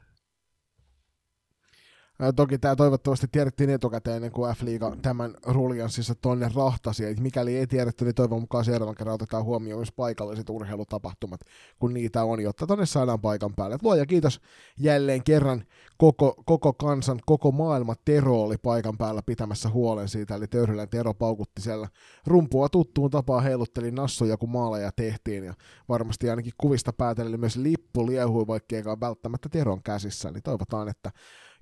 Toki tämä toivottavasti tiedettiin etukäteen ennen kuin F-liiga tämän ruljanssissa tonne rahtasi. Et mikäli ei tiedetty, niin toivon mukaan seuraavan kerran otetaan huomioon myös paikalliset urheilutapahtumat, kun niitä on, jotta tonne saadaan paikan päälle. Luoja kiitos jälleen kerran koko, koko kansan, koko maailma Tero oli paikan päällä pitämässä huolen siitä, eli Töyrylän Tero paukutti siellä rumpua tuttuun tapaan heilutteli nassuja, kun maaleja tehtiin, ja varmasti ainakin kuvista päätellen myös lippu liehui, vaikka välttämättä Teron käsissä, niin toivotaan, että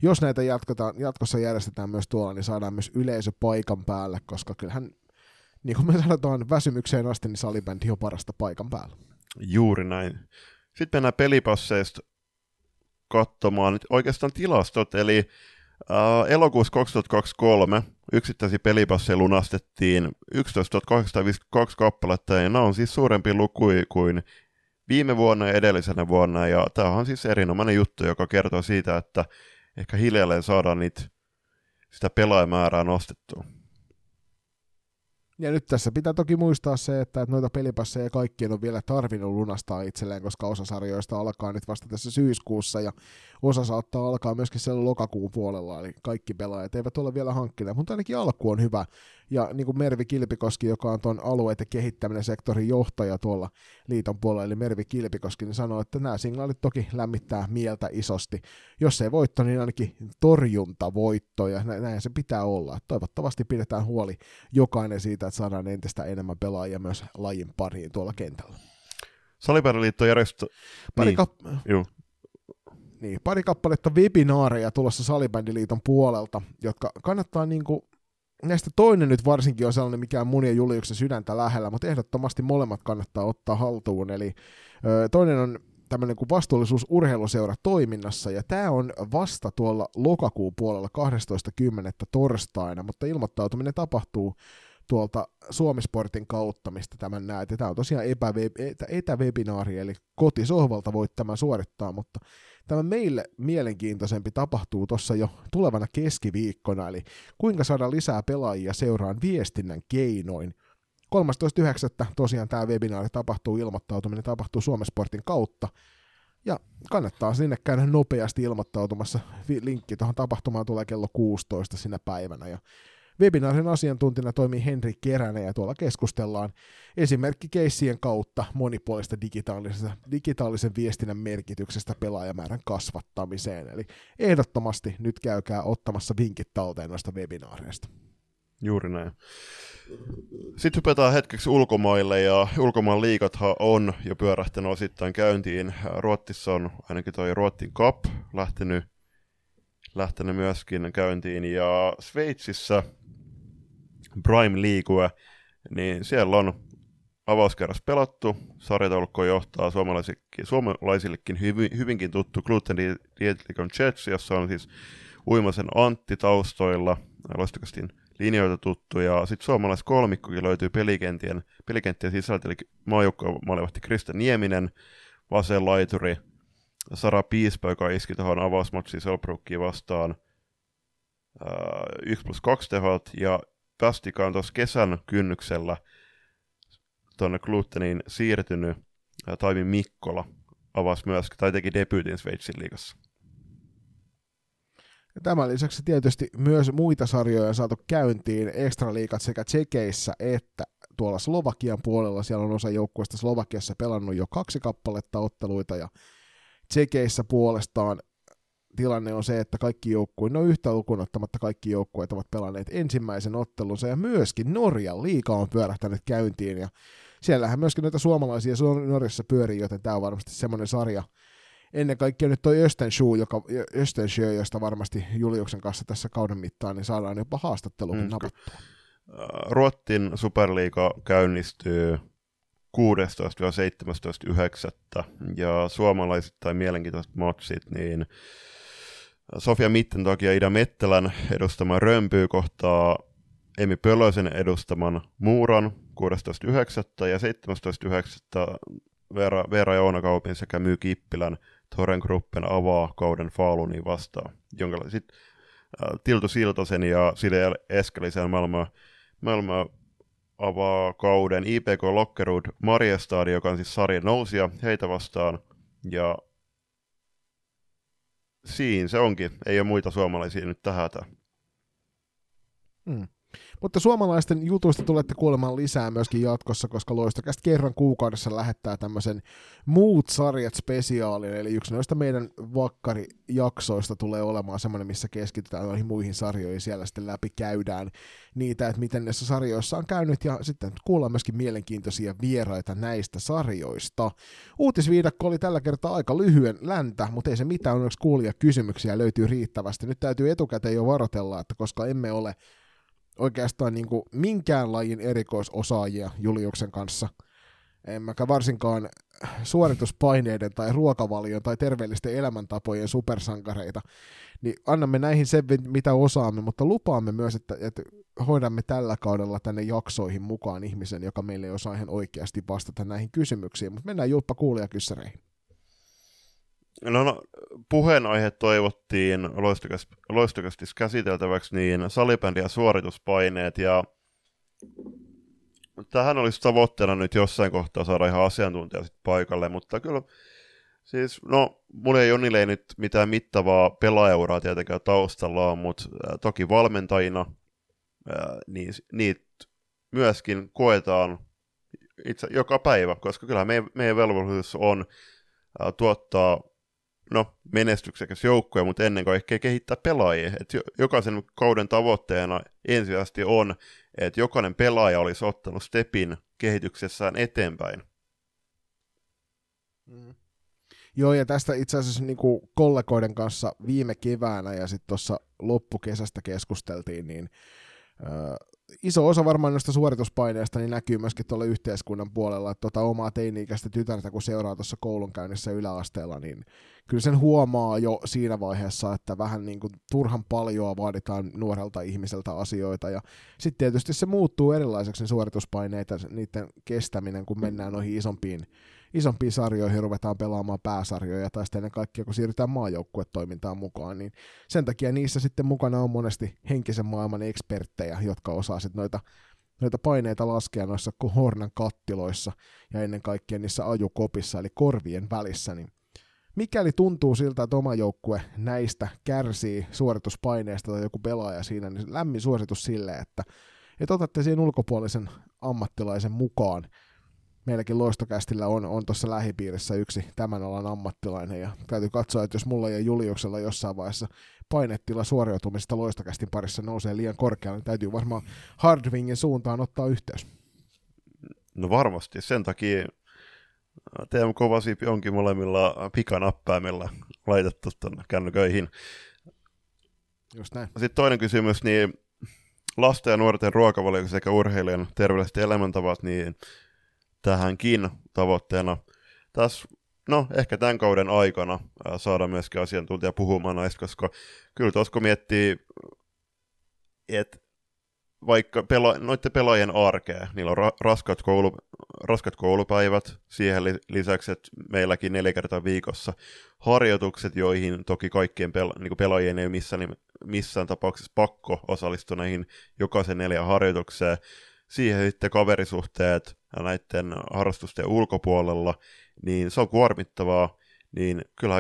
jos näitä jatketaan, jatkossa järjestetään myös tuolla, niin saadaan myös yleisö paikan päälle, koska kyllähän, niin kuin me sanotaan, väsymykseen asti, niin salibändi on parasta paikan päällä. Juuri näin. Sitten mennään pelipasseista katsomaan nyt oikeastaan tilastot, eli Uh, elokuussa 2023 yksittäisiä pelipasseja lunastettiin 11 852 kappaletta, ja nämä on siis suurempi luku kuin viime vuonna ja edellisenä vuonna, ja tämä on siis erinomainen juttu, joka kertoo siitä, että ehkä hiljalleen saadaan niitä, sitä pelaajamäärää nostettua. Ja nyt tässä pitää toki muistaa se, että noita pelipasseja kaikkien on vielä tarvinnut lunastaa itselleen, koska osa sarjoista alkaa nyt vasta tässä syyskuussa ja osa saattaa alkaa myöskin siellä lokakuun puolella, eli kaikki pelaajat eivät ole vielä hankkineet, mutta ainakin alku on hyvä. Ja niin kuin Mervi Kilpikoski, joka on tuon alueiden kehittäminen sektorin johtaja tuolla liiton puolella, eli Mervi Kilpikoski, niin sanoo, että nämä signaalit toki lämmittää mieltä isosti. Jos ei voitto, niin ainakin torjuntavoitto, ja näin se pitää olla. Toivottavasti pidetään huoli jokainen siitä, että saadaan entistä enemmän pelaajia myös lajin pariin tuolla kentällä. Salipääräliitto järjestö... Pari, niin. kap- niin, pari kappaletta webinaareja tulossa Salibändiliiton puolelta, jotka kannattaa niin kuin, näistä toinen nyt varsinkin on sellainen, mikä on mun ja Juliuksen sydäntä lähellä, mutta ehdottomasti molemmat kannattaa ottaa haltuun. Eli toinen on tämmöinen kuin vastuullisuus urheiluseura toiminnassa, ja tämä on vasta tuolla lokakuun puolella 12.10. torstaina, mutta ilmoittautuminen tapahtuu tuolta Suomisportin kautta, mistä tämän näet. Tämä on tosiaan epäweb- etäwebinaari, eli kotisohvalta voit tämän suorittaa, mutta tämä meille mielenkiintoisempi tapahtuu tuossa jo tulevana keskiviikkona, eli kuinka saada lisää pelaajia seuraan viestinnän keinoin. 13.9. tosiaan tämä webinaari tapahtuu, ilmoittautuminen tapahtuu Suomesportin kautta, ja kannattaa sinne käydä nopeasti ilmoittautumassa. Linkki tuohon tapahtumaan tulee kello 16 sinä päivänä. Ja Webinaarin asiantuntijana toimii Henri Keränen ja tuolla keskustellaan esimerkki keissien kautta monipuolista digitaalisen viestinnän merkityksestä pelaajamäärän kasvattamiseen. Eli ehdottomasti nyt käykää ottamassa vinkit talteen noista webinaareista. Juuri näin. Sitten hypätään hetkeksi ulkomaille, ja ulkomaan liikathan on jo pyörähtänyt osittain käyntiin. Ruotsissa on ainakin toi Ruotsin Cup lähtenyt, lähtenyt myöskin käyntiin, ja Sveitsissä Prime League, niin siellä on avauskerras pelattu. Sarjataulukko johtaa suomalaisillekin, suomalaisillekin hyvin, hyvinkin tuttu Gluten Dietikon Jets, jossa on siis Uimasen Antti taustoilla, loistakastin linjoita tuttu, ja sitten suomalais kolmikkokin löytyy pelikenttien, pelikenttien sisältä, eli maajoukkoon maalivahti Krista Nieminen, vasen laituri, Sara Piispa, joka iski tuohon avausmatsiin Selbrookiin vastaan, äh, 1 plus 2 tehot, ja Pastika on tuossa kesän kynnyksellä tuonne Gluteniin siirtynyt, Taimi Mikkola avasi myös, tai teki debyytin Sveitsin liigassa. Ja tämän lisäksi tietysti myös muita sarjoja on saatu käyntiin, ekstraliikat sekä Tsekeissä että tuolla Slovakian puolella. Siellä on osa joukkueista Slovakiassa pelannut jo kaksi kappaletta otteluita ja Tsekeissä puolestaan tilanne on se, että kaikki joukkueet, no yhtä lukuun ottamatta kaikki joukkueet ovat pelanneet ensimmäisen ottelunsa ja myöskin Norjan liika on pyörähtänyt käyntiin ja siellähän myöskin näitä suomalaisia Norjassa pyörii, joten tämä on varmasti semmoinen sarja, ennen kaikkea nyt toi Östensjö, joka, Östensjö, josta varmasti Juliuksen kanssa tässä kauden mittaan, niin saadaan jopa haastattelukin mm. napattua. Ruottin superliiga käynnistyy 16-17.9. ja suomalaisittain mielenkiintoiset matsit, niin Sofia Mittentok ja Ida Mettelän edustama Römpy kohtaa Emi Pölösen edustaman Muuran 16.9. ja 17.9. Veera, Veera Joonakaupin sekä Myy Kippilän Toren Gruppen avaa kauden Faluni vastaan, jonka sitten äh, Tiltu Siltasen ja Sile Eskelisen maailma, maailma avaa kauden IPK Lockerud Marjestad, joka on siis sarjan nousia heitä vastaan, ja siinä se onkin. Ei ole muita suomalaisia nyt tähän. Hmm. Mutta suomalaisten jutuista tulette kuulemaan lisää myöskin jatkossa, koska Loistokästä kerran kuukaudessa lähettää tämmöisen muut sarjat spesiaalin, eli yksi noista meidän vakkarijaksoista tulee olemaan semmoinen, missä keskitytään noihin muihin sarjoihin, siellä sitten läpi käydään niitä, että miten näissä sarjoissa on käynyt, ja sitten kuullaan myöskin mielenkiintoisia vieraita näistä sarjoista. Uutisviidakko oli tällä kertaa aika lyhyen läntä, mutta ei se mitään, onneksi kuulia kysymyksiä löytyy riittävästi. Nyt täytyy etukäteen jo varotella, että koska emme ole oikeastaan niin kuin minkään lajin erikoisosaajia Juliuksen kanssa, emmekä varsinkaan suorituspaineiden tai ruokavalion tai terveellisten elämäntapojen supersankareita, niin annamme näihin sen, mitä osaamme, mutta lupaamme myös, että, että hoidamme tällä kaudella tänne jaksoihin mukaan ihmisen, joka meille ei osaa ihan oikeasti vastata näihin kysymyksiin, mutta mennään julppa kuulijakyssäreihin. No, no puheenaihe toivottiin loistokasti käsiteltäväksi, niin salibändi ja suorituspaineet, ja tähän olisi tavoitteena nyt jossain kohtaa saada ihan asiantuntija sit paikalle, mutta kyllä siis, no, mulla ei Jonille ei nyt mitään mittavaa pelaajauraa tietenkään taustalla on, mutta toki valmentajina niin, niitä myöskin koetaan itse joka päivä, koska kyllä meidän, meidän velvollisuus on tuottaa no, menestyksekäs joukkue, mutta ennen kaikkea kehittää pelaajia. Et jokaisen kauden tavoitteena ensisijaisesti on, että jokainen pelaaja olisi ottanut stepin kehityksessään eteenpäin. Mm. Joo, ja tästä itse asiassa niin kuin kollegoiden kanssa viime keväänä ja sitten tuossa loppukesästä keskusteltiin, niin iso osa varmaan noista suorituspaineista niin näkyy myöskin tuolla yhteiskunnan puolella, että tuota omaa teini-ikäistä tytärtä, kun seuraa tuossa koulunkäynnissä yläasteella, niin kyllä sen huomaa jo siinä vaiheessa, että vähän niin kuin turhan paljon vaaditaan nuorelta ihmiseltä asioita, ja sitten tietysti se muuttuu erilaiseksi ne suorituspaineita, niiden kestäminen, kun mennään noihin isompiin isompiin sarjoihin ruvetaan pelaamaan pääsarjoja tai sitten ennen kaikkea kun siirrytään maajoukkuetoimintaan mukaan, niin sen takia niissä sitten mukana on monesti henkisen maailman eksperttejä, jotka osaa sitten noita, noita paineita laskea noissa hornan kattiloissa ja ennen kaikkea niissä ajukopissa eli korvien välissä, niin mikäli tuntuu siltä, että oma joukkue näistä kärsii suorituspaineesta tai joku pelaaja siinä, niin lämmin suositus sille, että, että otatte siihen ulkopuolisen ammattilaisen mukaan meilläkin Loistokästillä on, on tuossa lähipiirissä yksi tämän alan ammattilainen, ja täytyy katsoa, että jos mulla ja Juliuksella jossain vaiheessa painetila suoriutumista loistokästin parissa nousee liian korkealle, niin täytyy varmaan Hardwingin suuntaan ottaa yhteys. No varmasti, sen takia TM Kovasiipi onkin molemmilla pikanappäimillä laitettu tuonne kännyköihin. Just näin. Sitten toinen kysymys, niin lasten ja nuorten ruokavalio sekä urheilijan terveelliset elämäntavat, niin tähänkin tavoitteena. Tässä, no ehkä tämän kauden aikana saada myöskin asiantuntija puhumaan näistä, koska kyllä tuossa kun miettii, että vaikka pela, noiden pelaajien arkea, niillä on ra- raskat, koulu, raskat koulupäivät, siihen lisäksi, että meilläkin neljä kertaa viikossa harjoitukset, joihin toki kaikkien pela- niin pelaajien ei ole missään, missään tapauksessa pakko osallistua näihin jokaisen neljä harjoitukseen, siihen sitten kaverisuhteet näiden harrastusten ulkopuolella, niin se on kuormittavaa, niin kyllä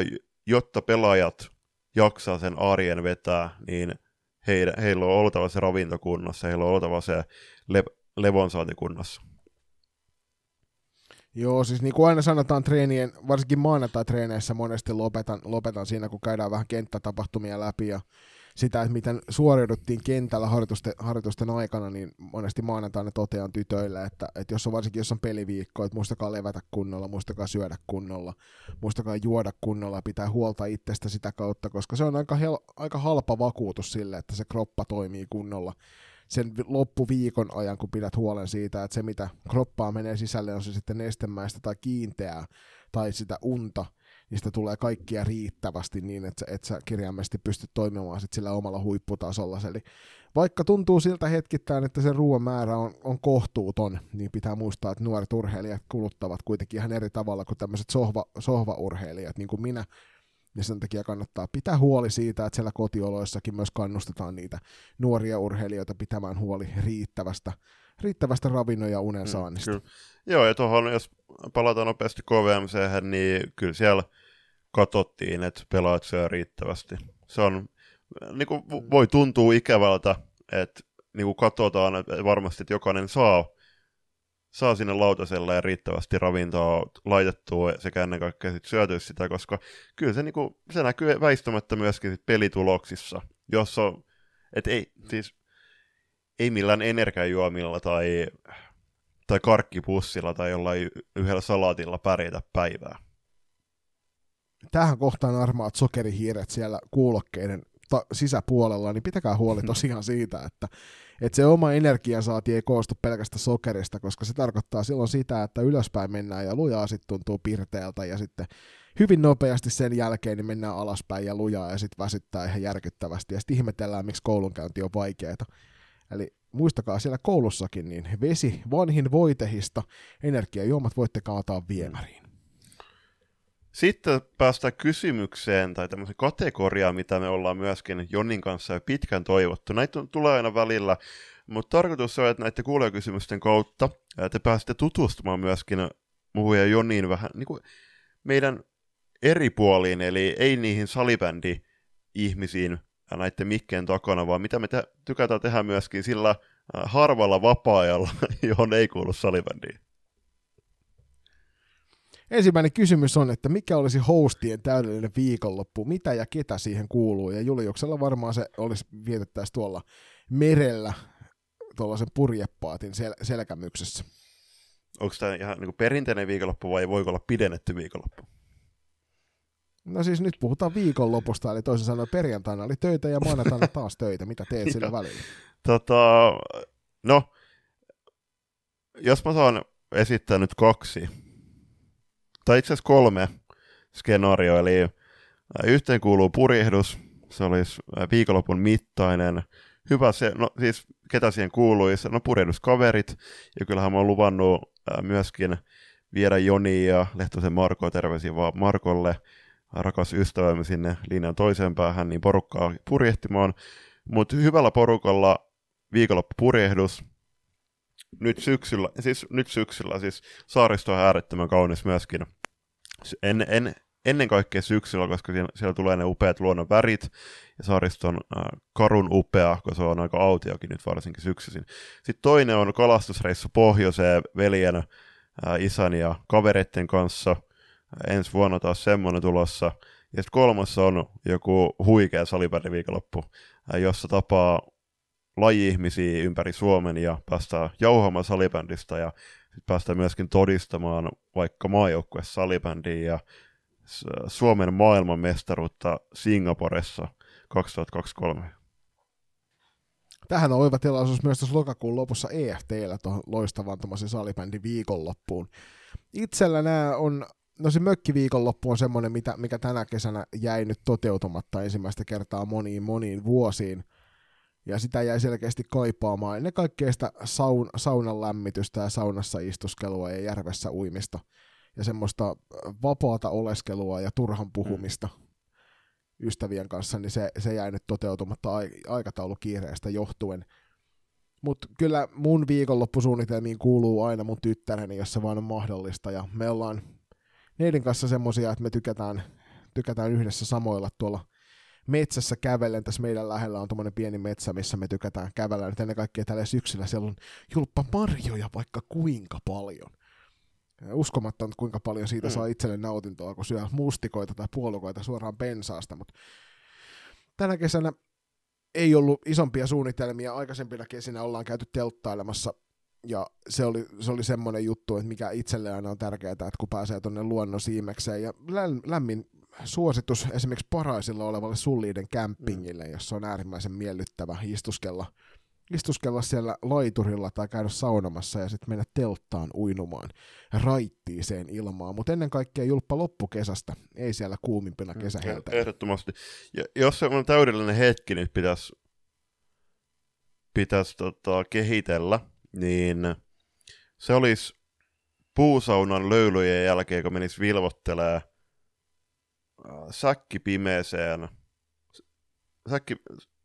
jotta pelaajat jaksaa sen arjen vetää, niin heillä, heillä on oltava se ravinto kunnossa, heillä on oltava se le, levonsaanti kunnossa. Joo, siis niin kuin aina sanotaan treenien, varsinkin maanantai-treeneissä monesti lopetan, lopetan siinä, kun käydään vähän kenttätapahtumia läpi ja sitä, että miten suoriuduttiin kentällä harjoitusten, harjoitusten aikana, niin monesti maanantaina totean tytöille, että, että jos on varsinkin jos on peliviikko, että muistakaa levätä kunnolla, muistakaa syödä kunnolla, muistakaa juoda kunnolla, pitää huolta itsestä sitä kautta, koska se on aika, hel, aika halpa vakuutus sille, että se kroppa toimii kunnolla. Sen loppuviikon ajan, kun pidät huolen siitä, että se mitä kroppaa menee sisälle, on se sitten nestemäistä tai kiinteää tai sitä unta, sitä tulee kaikkia riittävästi niin, että, että sä kirjaimellisesti pystyt toimimaan sit sillä omalla huipputasolla. Eli vaikka tuntuu siltä hetkittäin, että se ruoan määrä on, on kohtuuton, niin pitää muistaa, että nuoret urheilijat kuluttavat kuitenkin ihan eri tavalla kuin tämmöiset sohva, sohvaurheilijat, niin kuin minä. Ja sen takia kannattaa pitää huoli siitä, että siellä kotioloissakin myös kannustetaan niitä nuoria urheilijoita pitämään huoli riittävästä, riittävästä ravinnon ja unen mm, saannista. Mm, Joo, ja tuohon, jos palataan nopeasti KVMC, niin kyllä siellä katsottiin, että pelaat syö riittävästi. Se on, niin kuin voi tuntua ikävältä, että niin kuin katsotaan, että varmasti että jokainen saa, saa sinne lautaselle ja riittävästi ravintoa laitettua sekä ennen kaikkea sit syötyä sitä, koska kyllä se, niin kuin, se näkyy väistämättä myöskin sit pelituloksissa, jossa että ei, siis, ei millään energiajuomilla tai tai karkkipussilla tai jollain yhdellä salaatilla pärjätä päivää. Tähän kohtaan armaat sokerihiiret siellä kuulokkeiden ta- sisäpuolella, niin pitäkää huoli tosiaan siitä, että, että se oma energiansaati ei koostu pelkästä sokerista, koska se tarkoittaa silloin sitä, että ylöspäin mennään ja lujaa sitten tuntuu pirteältä ja sitten hyvin nopeasti sen jälkeen niin mennään alaspäin ja lujaa ja sitten väsyttää ihan järkyttävästi ja sitten ihmetellään, miksi koulunkäynti on vaikeaa. Eli muistakaa siellä koulussakin, niin vesi vanhin voitehista, energiajuomat voitte kaataa viemäriin. Sitten päästään kysymykseen tai tämmöisen kategoriaan, mitä me ollaan myöskin Jonnin kanssa jo pitkän toivottu. Näitä tulee aina välillä, mutta tarkoitus on, että näiden kuulijakysymysten kautta te pääsette tutustumaan myöskin muuhun ja Jonniin vähän niin kuin meidän eri puoliin, eli ei niihin salibändi-ihmisiin, näiden mikkeen takana, vaan mitä me te- tykätään tehdä myöskin sillä harvalla vapaa-ajalla, johon ei kuulu salibändiin. Ensimmäinen kysymys on, että mikä olisi hostien täydellinen viikonloppu, mitä ja ketä siihen kuuluu, ja Juliuksella varmaan se olisi vietettäisi tuolla merellä tuollaisen purjepaatin sel- selkämyksessä. Onko tämä ihan niin perinteinen viikonloppu vai voiko olla pidennetty viikonloppu? No siis nyt puhutaan viikonlopusta, eli toisin sanoen perjantaina oli töitä ja maanantaina taas töitä. Mitä teet sillä välillä? Tota, no, jos mä saan esittää nyt kaksi, tai itse asiassa kolme skenaarioa, eli yhteen kuuluu purjehdus, se olisi viikonlopun mittainen, hyvä se, no siis ketä siihen kuuluisi, no purjehduskaverit, ja kyllähän mä oon luvannut myöskin viedä Joni ja Lehtosen Marko, terveisiä vaan Markolle, rakas ystävämme sinne linjan toiseen päähän, niin porukkaa purjehtimaan. Mutta hyvällä porukalla viikonloppupurjehdus, nyt syksyllä, siis nyt syksyllä, siis saaristo on äärettömän kaunis myöskin. En, en, ennen kaikkea syksyllä, koska siellä, siellä tulee ne upeat luonnon värit, ja saaristo on äh, karun upea, koska se on aika autiokin nyt varsinkin syksyisin. Sitten toinen on kalastusreissu pohjoiseen veljen, äh, isän ja kavereiden kanssa – ensi vuonna taas semmoinen tulossa. Ja sitten kolmas on joku huikea salibändi viikonloppu, jossa tapaa laji-ihmisiä ympäri Suomen ja päästään jauhamaan salibändistä ja sitten päästään myöskin todistamaan vaikka maajoukkue salibändiin ja Suomen maailmanmestaruutta Singaporessa 2023. Tähän on oiva tilaisuus myös tässä lokakuun lopussa EFTllä tuohon loistavaan salibändin viikonloppuun. Itsellä nämä on No se mökkiviikonloppu on semmoinen, mitä, mikä tänä kesänä jäi nyt toteutumatta ensimmäistä kertaa moniin moniin vuosiin. Ja sitä jäi selkeästi kaipaamaan. Ennen kaikkea sitä saun, saunan lämmitystä ja saunassa istuskelua ja järvessä uimista. Ja semmoista vapaata oleskelua ja turhan puhumista mm. ystävien kanssa, niin se, se jäi nyt toteutumatta aikataulukiireestä johtuen. Mutta kyllä mun viikonloppusuunnitelmiin kuuluu aina mun tyttäreni, jos se vaan on mahdollista. Ja me ollaan neidin kanssa semmosia, että me tykätään, tykätään yhdessä samoilla tuolla metsässä kävellen. Tässä meidän lähellä on tuommoinen pieni metsä, missä me tykätään kävellä. Nyt ennen kaikkea tällä syksyllä siellä on julppa marjoja vaikka kuinka paljon. Uskomatta, kuinka paljon siitä mm. saa itselle nautintoa, kun syö mustikoita tai puolukoita suoraan pensaasta. Mutta tänä kesänä ei ollut isompia suunnitelmia. Aikaisempina kesinä ollaan käyty telttailemassa ja se oli, se oli semmoinen juttu, että mikä itselle aina on tärkeää, että kun pääsee tuonne luonnon siimekseen. Ja lämmin suositus esimerkiksi paraisilla olevalle Sulliiden campingille, mm. jossa on äärimmäisen miellyttävä istuskella, istuskella siellä laiturilla tai käydä saunomassa ja sitten mennä telttaan uinumaan raittiiseen ilmaan. Mutta ennen kaikkea julppa loppukesästä, ei siellä kuumimpina mm, kesäheltä. Ehdottomasti. Ja jos se on täydellinen hetki, niin pitäisi pitäisi tota, kehitellä – niin se olisi puusaunan löylyjen jälkeen, kun menisi vilvottelee äh, säkki pimeeseen, säkki,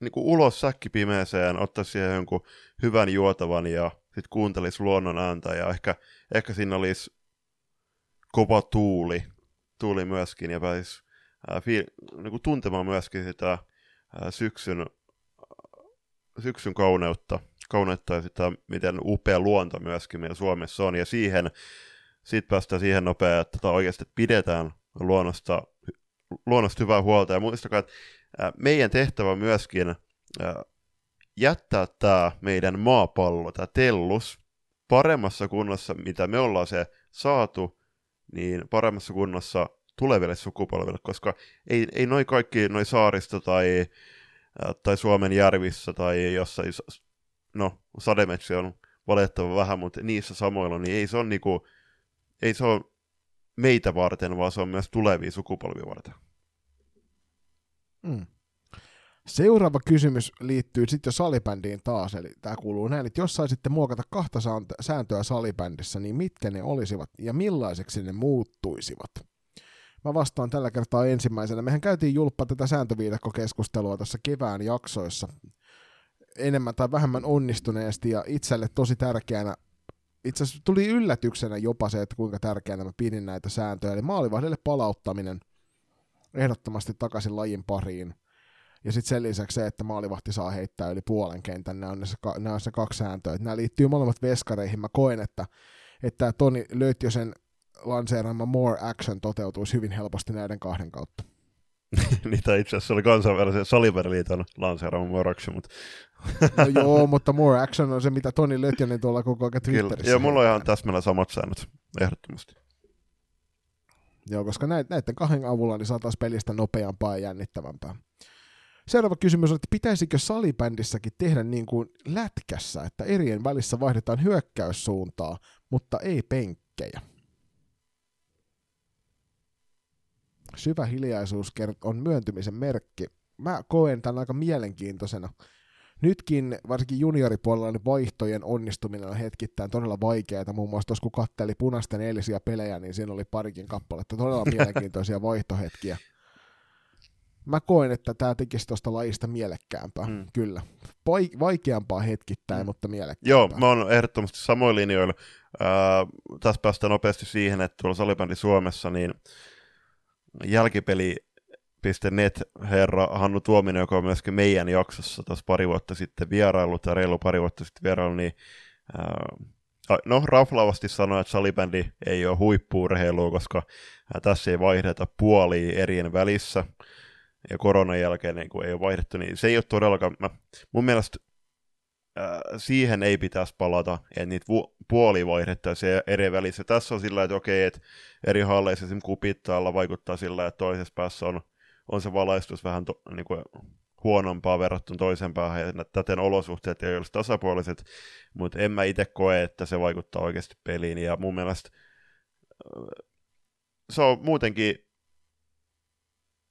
niin kuin ulos säkki pimeeseen, ottaisi siihen jonkun hyvän juotavan ja sitten kuuntelisi luonnon ääntä ja ehkä, ehkä siinä olisi kova tuuli, tuuli myöskin ja pääsisi äh, fiil, niin kuin tuntemaan myöskin sitä äh, syksyn, syksyn kauneutta kauneutta sitä, miten upea luonto myöskin meillä Suomessa on, ja siihen, sit päästään siihen nopeasti, että oikeasti pidetään luonnosta, luonnosta hyvää huolta, ja muistakaa, että meidän tehtävä on myöskin jättää tämä meidän maapallo, tämä tellus, paremmassa kunnossa, mitä me ollaan se saatu, niin paremmassa kunnossa tuleville sukupolville, koska ei, ei noin kaikki noin saarista tai, tai Suomen järvissä tai jossain no, sademetsi on valitettava vähän, mutta niissä samoilla, niin ei se ole niinku, ei se ole meitä varten, vaan se on myös tulevia sukupolvia varten. Mm. Seuraava kysymys liittyy sitten jo salibändiin taas, eli tämä kuuluu näin, että jos saisitte muokata kahta sääntöä salibändissä, niin mitkä ne olisivat ja millaiseksi ne muuttuisivat? Mä vastaan tällä kertaa ensimmäisenä. Mehän käytiin julppa tätä sääntöviidakkokeskustelua tässä kevään jaksoissa enemmän tai vähemmän onnistuneesti ja itselle tosi tärkeänä itse asiassa tuli yllätyksenä jopa se, että kuinka tärkeänä mä pidin näitä sääntöjä. Eli maalivahdelle palauttaminen ehdottomasti takaisin lajin pariin. Ja sitten sen lisäksi se, että maalivahti saa heittää yli puolen kentän, nämä on, ne, nämä on se kaksi sääntöä. Nämä liittyy molemmat veskareihin. Mä koen, että, että Toni Löytjösen lanseeraama More Action toteutuisi hyvin helposti näiden kahden kautta. Niitä itse asiassa oli kansainvälisen Saliberliiton lanseeraama More Action, mutta No joo, mutta more action on se, mitä Toni Lötjönen tuolla koko ajan Twitterissä. Kyllä, ja mulla on ihan täsmällä samat säännöt, ehdottomasti. Joo, koska näiden kahden avulla niin saataisiin pelistä nopeampaa ja jännittävämpää. Seuraava kysymys on, että pitäisikö salibändissäkin tehdä niin kuin lätkässä, että erien välissä vaihdetaan hyökkäyssuuntaa, mutta ei penkkejä? Syvä hiljaisuus on myöntymisen merkki. Mä koen tämän aika mielenkiintoisena nytkin varsinkin junioripuolella niin vaihtojen onnistuminen on hetkittäin todella vaikeaa. Muun muassa tuossa kun katteli punaisten eilisiä pelejä, niin siinä oli parikin kappaletta todella mielenkiintoisia vaihtohetkiä. Mä koen, että tämä tekisi tuosta lajista mielekkäämpää, mm. kyllä. vaikeampaa hetkittäin, mm. mutta mielekkäämpää. Joo, mä oon ehdottomasti samoin linjoilla. Äh, tässä päästään nopeasti siihen, että tuolla salibändi Suomessa, niin jälkipeli net herra Hannu Tuominen, joka on myöskin meidän jaksossa tuossa pari vuotta sitten vierailu, tai reilu pari vuotta sitten vierailu, niin äh, no raflaavasti sanoa, että salibändi ei ole huippuurheilua, koska tässä ei vaihdeta puolia erien välissä, ja koronan jälkeen niin kuin ei ole vaihdettu, niin se ei ole todellakaan, mä, mun mielestä äh, siihen ei pitäisi palata, että niitä vu- puolia vaihdettaisiin eri välissä. Tässä on sillä että okei, että eri halleissa esimerkiksi kupittaalla vaikuttaa sillä että toisessa päässä on, on se valaistus vähän to, niin kuin huonompaa verrattuna toisen päähän, ja täten olosuhteet ei olisi tasapuoliset, mutta en mä itse koe, että se vaikuttaa oikeasti peliin, ja mun mielestä se on muutenkin,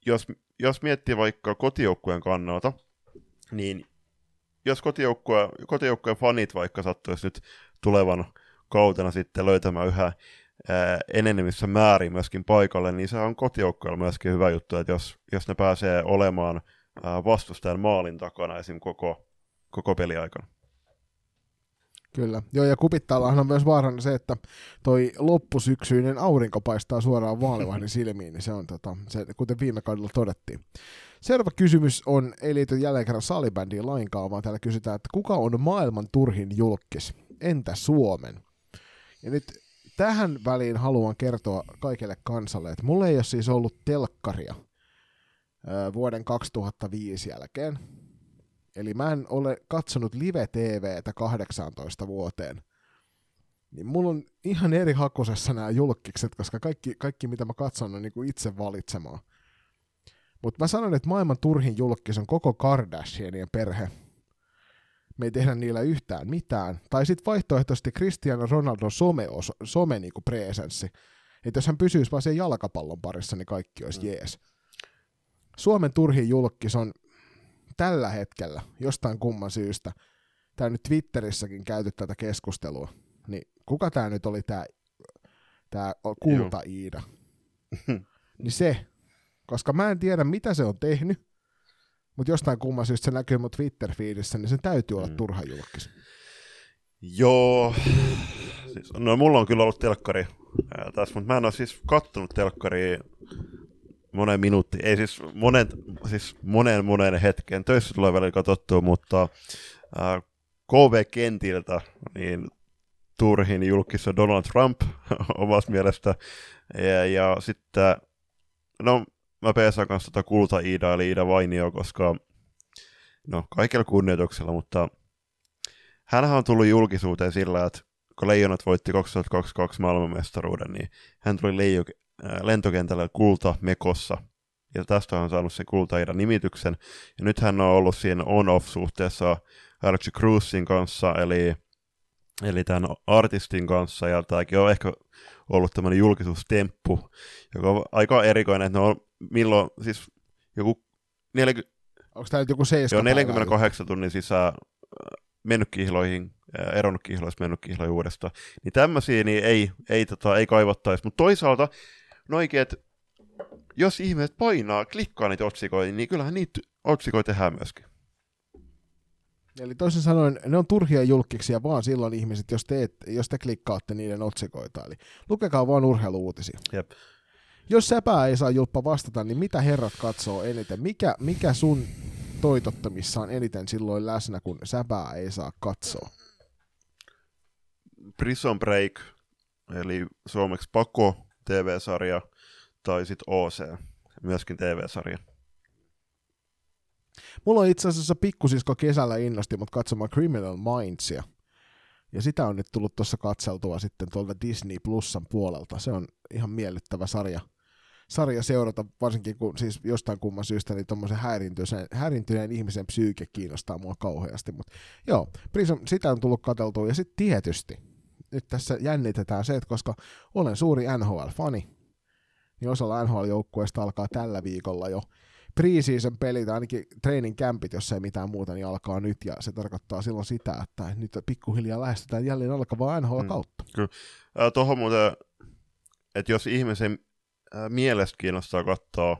jos, jos miettii vaikka kotijoukkueen kannalta, niin jos kotijoukkueen, kotijoukkueen fanit vaikka sattuisi nyt tulevan kautena sitten löytämään yhä enenevissä määrin myöskin paikalle, niin se on kotijoukkueella myöskin hyvä juttu, että jos, jos ne pääsee olemaan vastustajan maalin takana esim. koko, koko peliaikana. Kyllä. Joo, ja kupittaallahan on myös vaarana se, että toi loppusyksyinen aurinko paistaa suoraan vaalivahdin silmiin, niin se on, tota, se, kuten viime kaudella todettiin. Seuraava kysymys on, ei liity jälleen kerran salibändiin lainkaan, vaan täällä kysytään, että kuka on maailman turhin julkis? Entä Suomen? Ja nyt tähän väliin haluan kertoa kaikille kansalle, että mulla ei ole siis ollut telkkaria vuoden 2005 jälkeen. Eli mä en ole katsonut live-TVtä 18 vuoteen. Niin mulla on ihan eri hakusessa nämä julkikset, koska kaikki, kaikki mitä mä katson on niinku itse valitsemaan. Mutta mä sanon, että maailman turhin julkis on koko Kardashianien perhe. Me ei tehdä niillä yhtään mitään. Tai sitten vaihtoehtoisesti Cristiano Ronaldo some, some niinku presenssi. Että jos hän pysyisi vaan sen jalkapallon parissa, niin kaikki olisi mm. jees. Suomen turhin julkis on tällä hetkellä jostain kumman syystä, tämä nyt Twitterissäkin käyty tätä keskustelua, niin kuka tämä nyt oli tämä tää Kulta-Iida? niin se, koska mä en tiedä mitä se on tehnyt, mutta jostain kumman syystä se näkyy mun Twitter-feedissä, niin se täytyy olla mm. turha julkis. Joo, siis, no mulla on kyllä ollut telkkari tässä, mutta mä en ole siis kattonut telkkaria monen minuutti, ei siis monen, siis monen monen hetken, töissä tulee välillä katsottua, mutta äh, KV-kentiltä niin turhin julkissa Donald Trump omasta mielestä, ja, ja sitten, no mä peesaan kanssa tota Kulta Iida, eli Iida Vainio, koska no kaikella kunnioituksella, mutta hänhän on tullut julkisuuteen sillä, että kun Leijonat voitti 2022 maailmanmestaruuden, niin hän tuli leijo, lentokentällä kulta mekossa. Ja tästä on saanut sen kulta nimityksen. Ja nyt hän on ollut siinä on-off-suhteessa Alex Cruzin kanssa, eli, eli tämän artistin kanssa, ja tämäkin on ehkä ollut tämmöinen julkisuustemppu, joka on aika erikoinen, että ne on milloin, siis joku 40, Onko tämä nyt joku 7 Joo, 48 tunnin sisään mennyt kihloihin, eronnut kihloista, mennyt kihloihin uudestaan. Niin tämmöisiä niin ei, ei, tota, ei kaivattaisi. Mutta toisaalta no oikein, että jos ihmiset painaa, klikkaa niitä otsikoita, niin kyllähän niitä otsikoita tehdään myöskin. Eli toisin sanoen, ne on turhia julkiksia vaan silloin ihmiset, jos te, jos te klikkaatte niiden otsikoita. Eli lukekaa vaan urheiluutisia. Jep. Jos säpää ei saa julppa vastata, niin mitä herrat katsoo eniten? Mikä, mikä sun toitottamissa on eniten silloin läsnä, kun säpää ei saa katsoa? Prison Break, eli suomeksi Pako, TV-sarja, tai sitten OC, myöskin TV-sarja. Mulla on itse asiassa pikkusisko kesällä innosti mut katsomaan Criminal Mindsia. Ja sitä on nyt tullut tuossa katseltua sitten tuolta Disney Plusan puolelta. Se on ihan miellyttävä sarja, sarja seurata, varsinkin kun siis jostain kumman syystä niin tuommoisen häirintyneen, häirintyneen ihmisen psyyke kiinnostaa mua kauheasti. Mutta joo, Prism, sitä on tullut katseltua. Ja sitten tietysti, nyt tässä jännitetään se, että koska olen suuri NHL-fani, niin osalla NHL-joukkueesta alkaa tällä viikolla jo preseason pelit, ainakin training campit, jos ei mitään muuta, niin alkaa nyt, ja se tarkoittaa silloin sitä, että nyt pikkuhiljaa lähestytään jälleen alkavaa NHL-kautta. Mm, kyllä. Tuohon muuten, että jos ihmisen äh, mielestä kiinnostaa katsoa,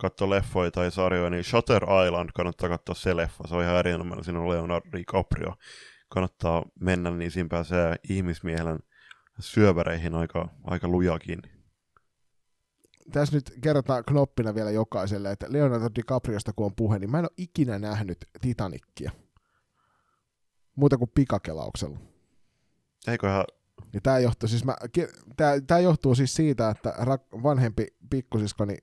katsoa leffoja tai sarjoja, niin Shutter Island kannattaa katsoa se leffa, se on ihan erinomainen, siinä on Leonardo DiCaprio kannattaa mennä, niin siinä pääsee ihmismielen syöväreihin aika, aika lujakin. Tässä nyt kerrotaan knoppina vielä jokaiselle, että Leonardo DiCapriosta kun on puhe, niin mä en ole ikinä nähnyt Titanikkia. Muuta kuin pikakelauksella. Eiköhän... Ja tämä johtuu, siis tää, tää johtuu siis siitä, että rak, vanhempi pikkusiskoni,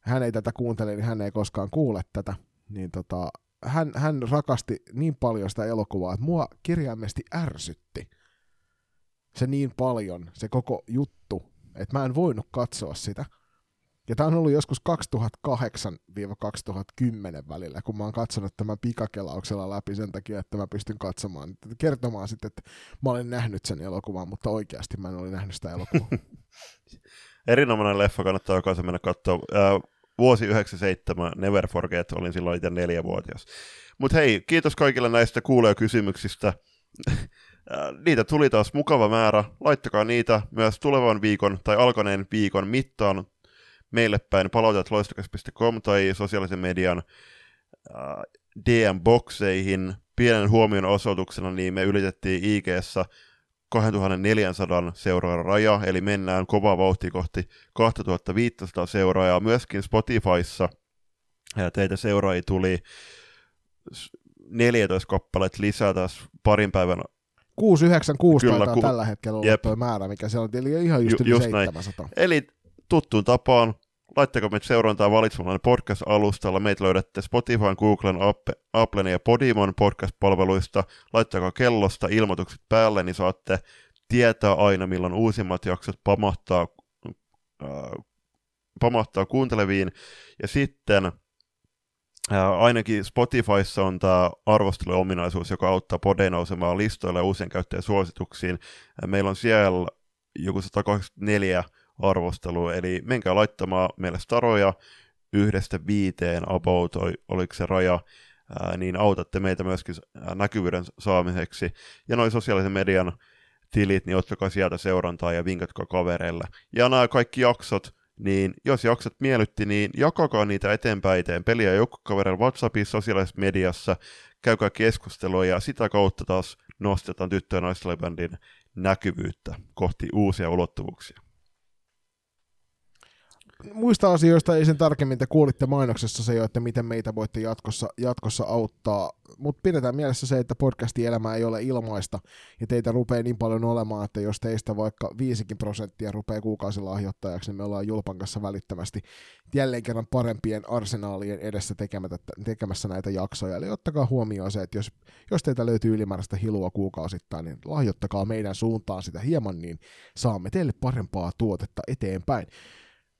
hän ei tätä kuuntele, niin hän ei koskaan kuule tätä. Niin tota, hän, hän rakasti niin paljon sitä elokuvaa, että mua kirjaimesti ärsytti se niin paljon, se koko juttu, että mä en voinut katsoa sitä. Ja tämä on ollut joskus 2008-2010 välillä, kun mä oon katsonut tämän pikakelauksella läpi sen takia, että mä pystyn katsomaan, kertomaan sitten, että mä olen nähnyt sen elokuvan, mutta oikeasti mä en ole nähnyt sitä elokuvaa. Erinomainen leffa, kannattaa jokaisen mennä katsoa. Äh, vuosi 97, Never Forget, olin silloin itse neljävuotias. Mutta hei, kiitos kaikille näistä kuulijakysymyksistä. niitä tuli taas mukava määrä. Laittakaa niitä myös tulevan viikon tai alkaneen viikon mittaan meille päin palautet loistokas.com tai sosiaalisen median äh, DM-bokseihin. Pienen huomion osoituksena niin me ylitettiin IG-ssä 2400 seuraajan raja, eli mennään kovaa vauhtia kohti 2500 seuraajaa. Myöskin Spotifyssa teitä seuraajia tuli 14 kappaletta lisää tässä parin päivän 696 Kyllä, ku... tällä hetkellä olla tuo määrä, mikä se on, eli ihan just, Ju, just 700. Näin. Eli tuttuun tapaan, laittakaa meitä seurantaa valitsemalla podcast-alustalla. Meitä löydätte Spotify, Googlen, Applen ja Podimon podcast-palveluista. Laittakaa kellosta ilmoitukset päälle, niin saatte tietää aina, milloin uusimmat jaksot pamahtaa, äh, pamahtaa kuunteleviin. Ja sitten ainakin Spotifyssa on tämä arvosteluominaisuus, joka auttaa podeja nousemaan listoille uusien käyttäjien suosituksiin. Meillä on siellä joku 184 arvostelua, eli menkää laittamaan meille staroja yhdestä viiteen about, oliko se raja, niin autatte meitä myöskin näkyvyyden saamiseksi. Ja noin sosiaalisen median tilit, niin ottakaa sieltä seurantaa ja vinkatkaa kavereille. Ja nämä kaikki jaksot, niin jos jaksot miellytti, niin jakakaa niitä eteenpäin eteen. Peliä joukkokaverilla WhatsAppissa, sosiaalisessa mediassa, käykää keskustelua ja sitä kautta taas nostetaan tyttö- ja naistalibändin näkyvyyttä kohti uusia ulottuvuuksia muista asioista ei sen tarkemmin, te kuulitte mainoksessa se jo, että miten meitä voitte jatkossa, jatkossa auttaa, mutta pidetään mielessä se, että podcastin elämä ei ole ilmaista, ja teitä rupeaa niin paljon olemaan, että jos teistä vaikka 5 prosenttia rupeaa kuukausilahjoittajaksi, niin me ollaan Julpan kanssa välittömästi jälleen kerran parempien arsenaalien edessä tekemässä näitä jaksoja, eli ottakaa huomioon se, että jos, jos teitä löytyy ylimääräistä hilua kuukausittain, niin lahjoittakaa meidän suuntaan sitä hieman, niin saamme teille parempaa tuotetta eteenpäin.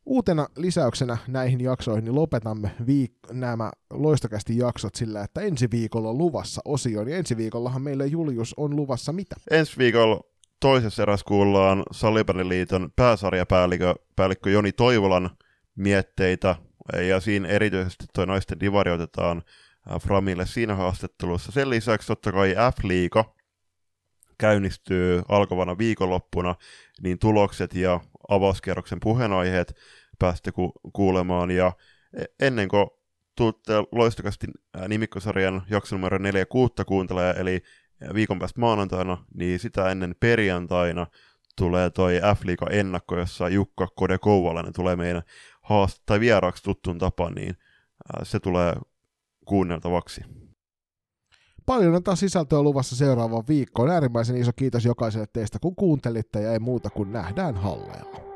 Uutena lisäyksenä näihin jaksoihin niin lopetamme viik- nämä loistokästi jaksot sillä, että ensi viikolla on luvassa osio, ja ensi viikollahan meille Julius on luvassa mitä? Ensi viikolla toisessa erässä kuullaan Salibandiliiton pääsarjapäällikkö päällikkö Joni Toivolan mietteitä, ja siinä erityisesti tuo naisten divari otetaan äh, Framille siinä haastattelussa. Sen lisäksi totta kai F-liiga käynnistyy alkavana viikonloppuna, niin tulokset ja avauskierroksen puheenaiheet pääsette ku- kuulemaan. Ja ennen kuin tuutte loistokasti nimikkosarjan jakso numero 4 kuutta kuuntelee, eli viikon päästä maanantaina, niin sitä ennen perjantaina tulee toi f ennakko, jossa Jukka Kode Kouvalainen tulee meidän haast- tai vieraaksi tuttuun tapaan, niin se tulee kuunneltavaksi. Paljon on taas sisältöä luvassa seuraavaan viikkoon. Äärimmäisen iso kiitos jokaiselle teistä, kun kuuntelitte ja ei muuta kuin nähdään halleella.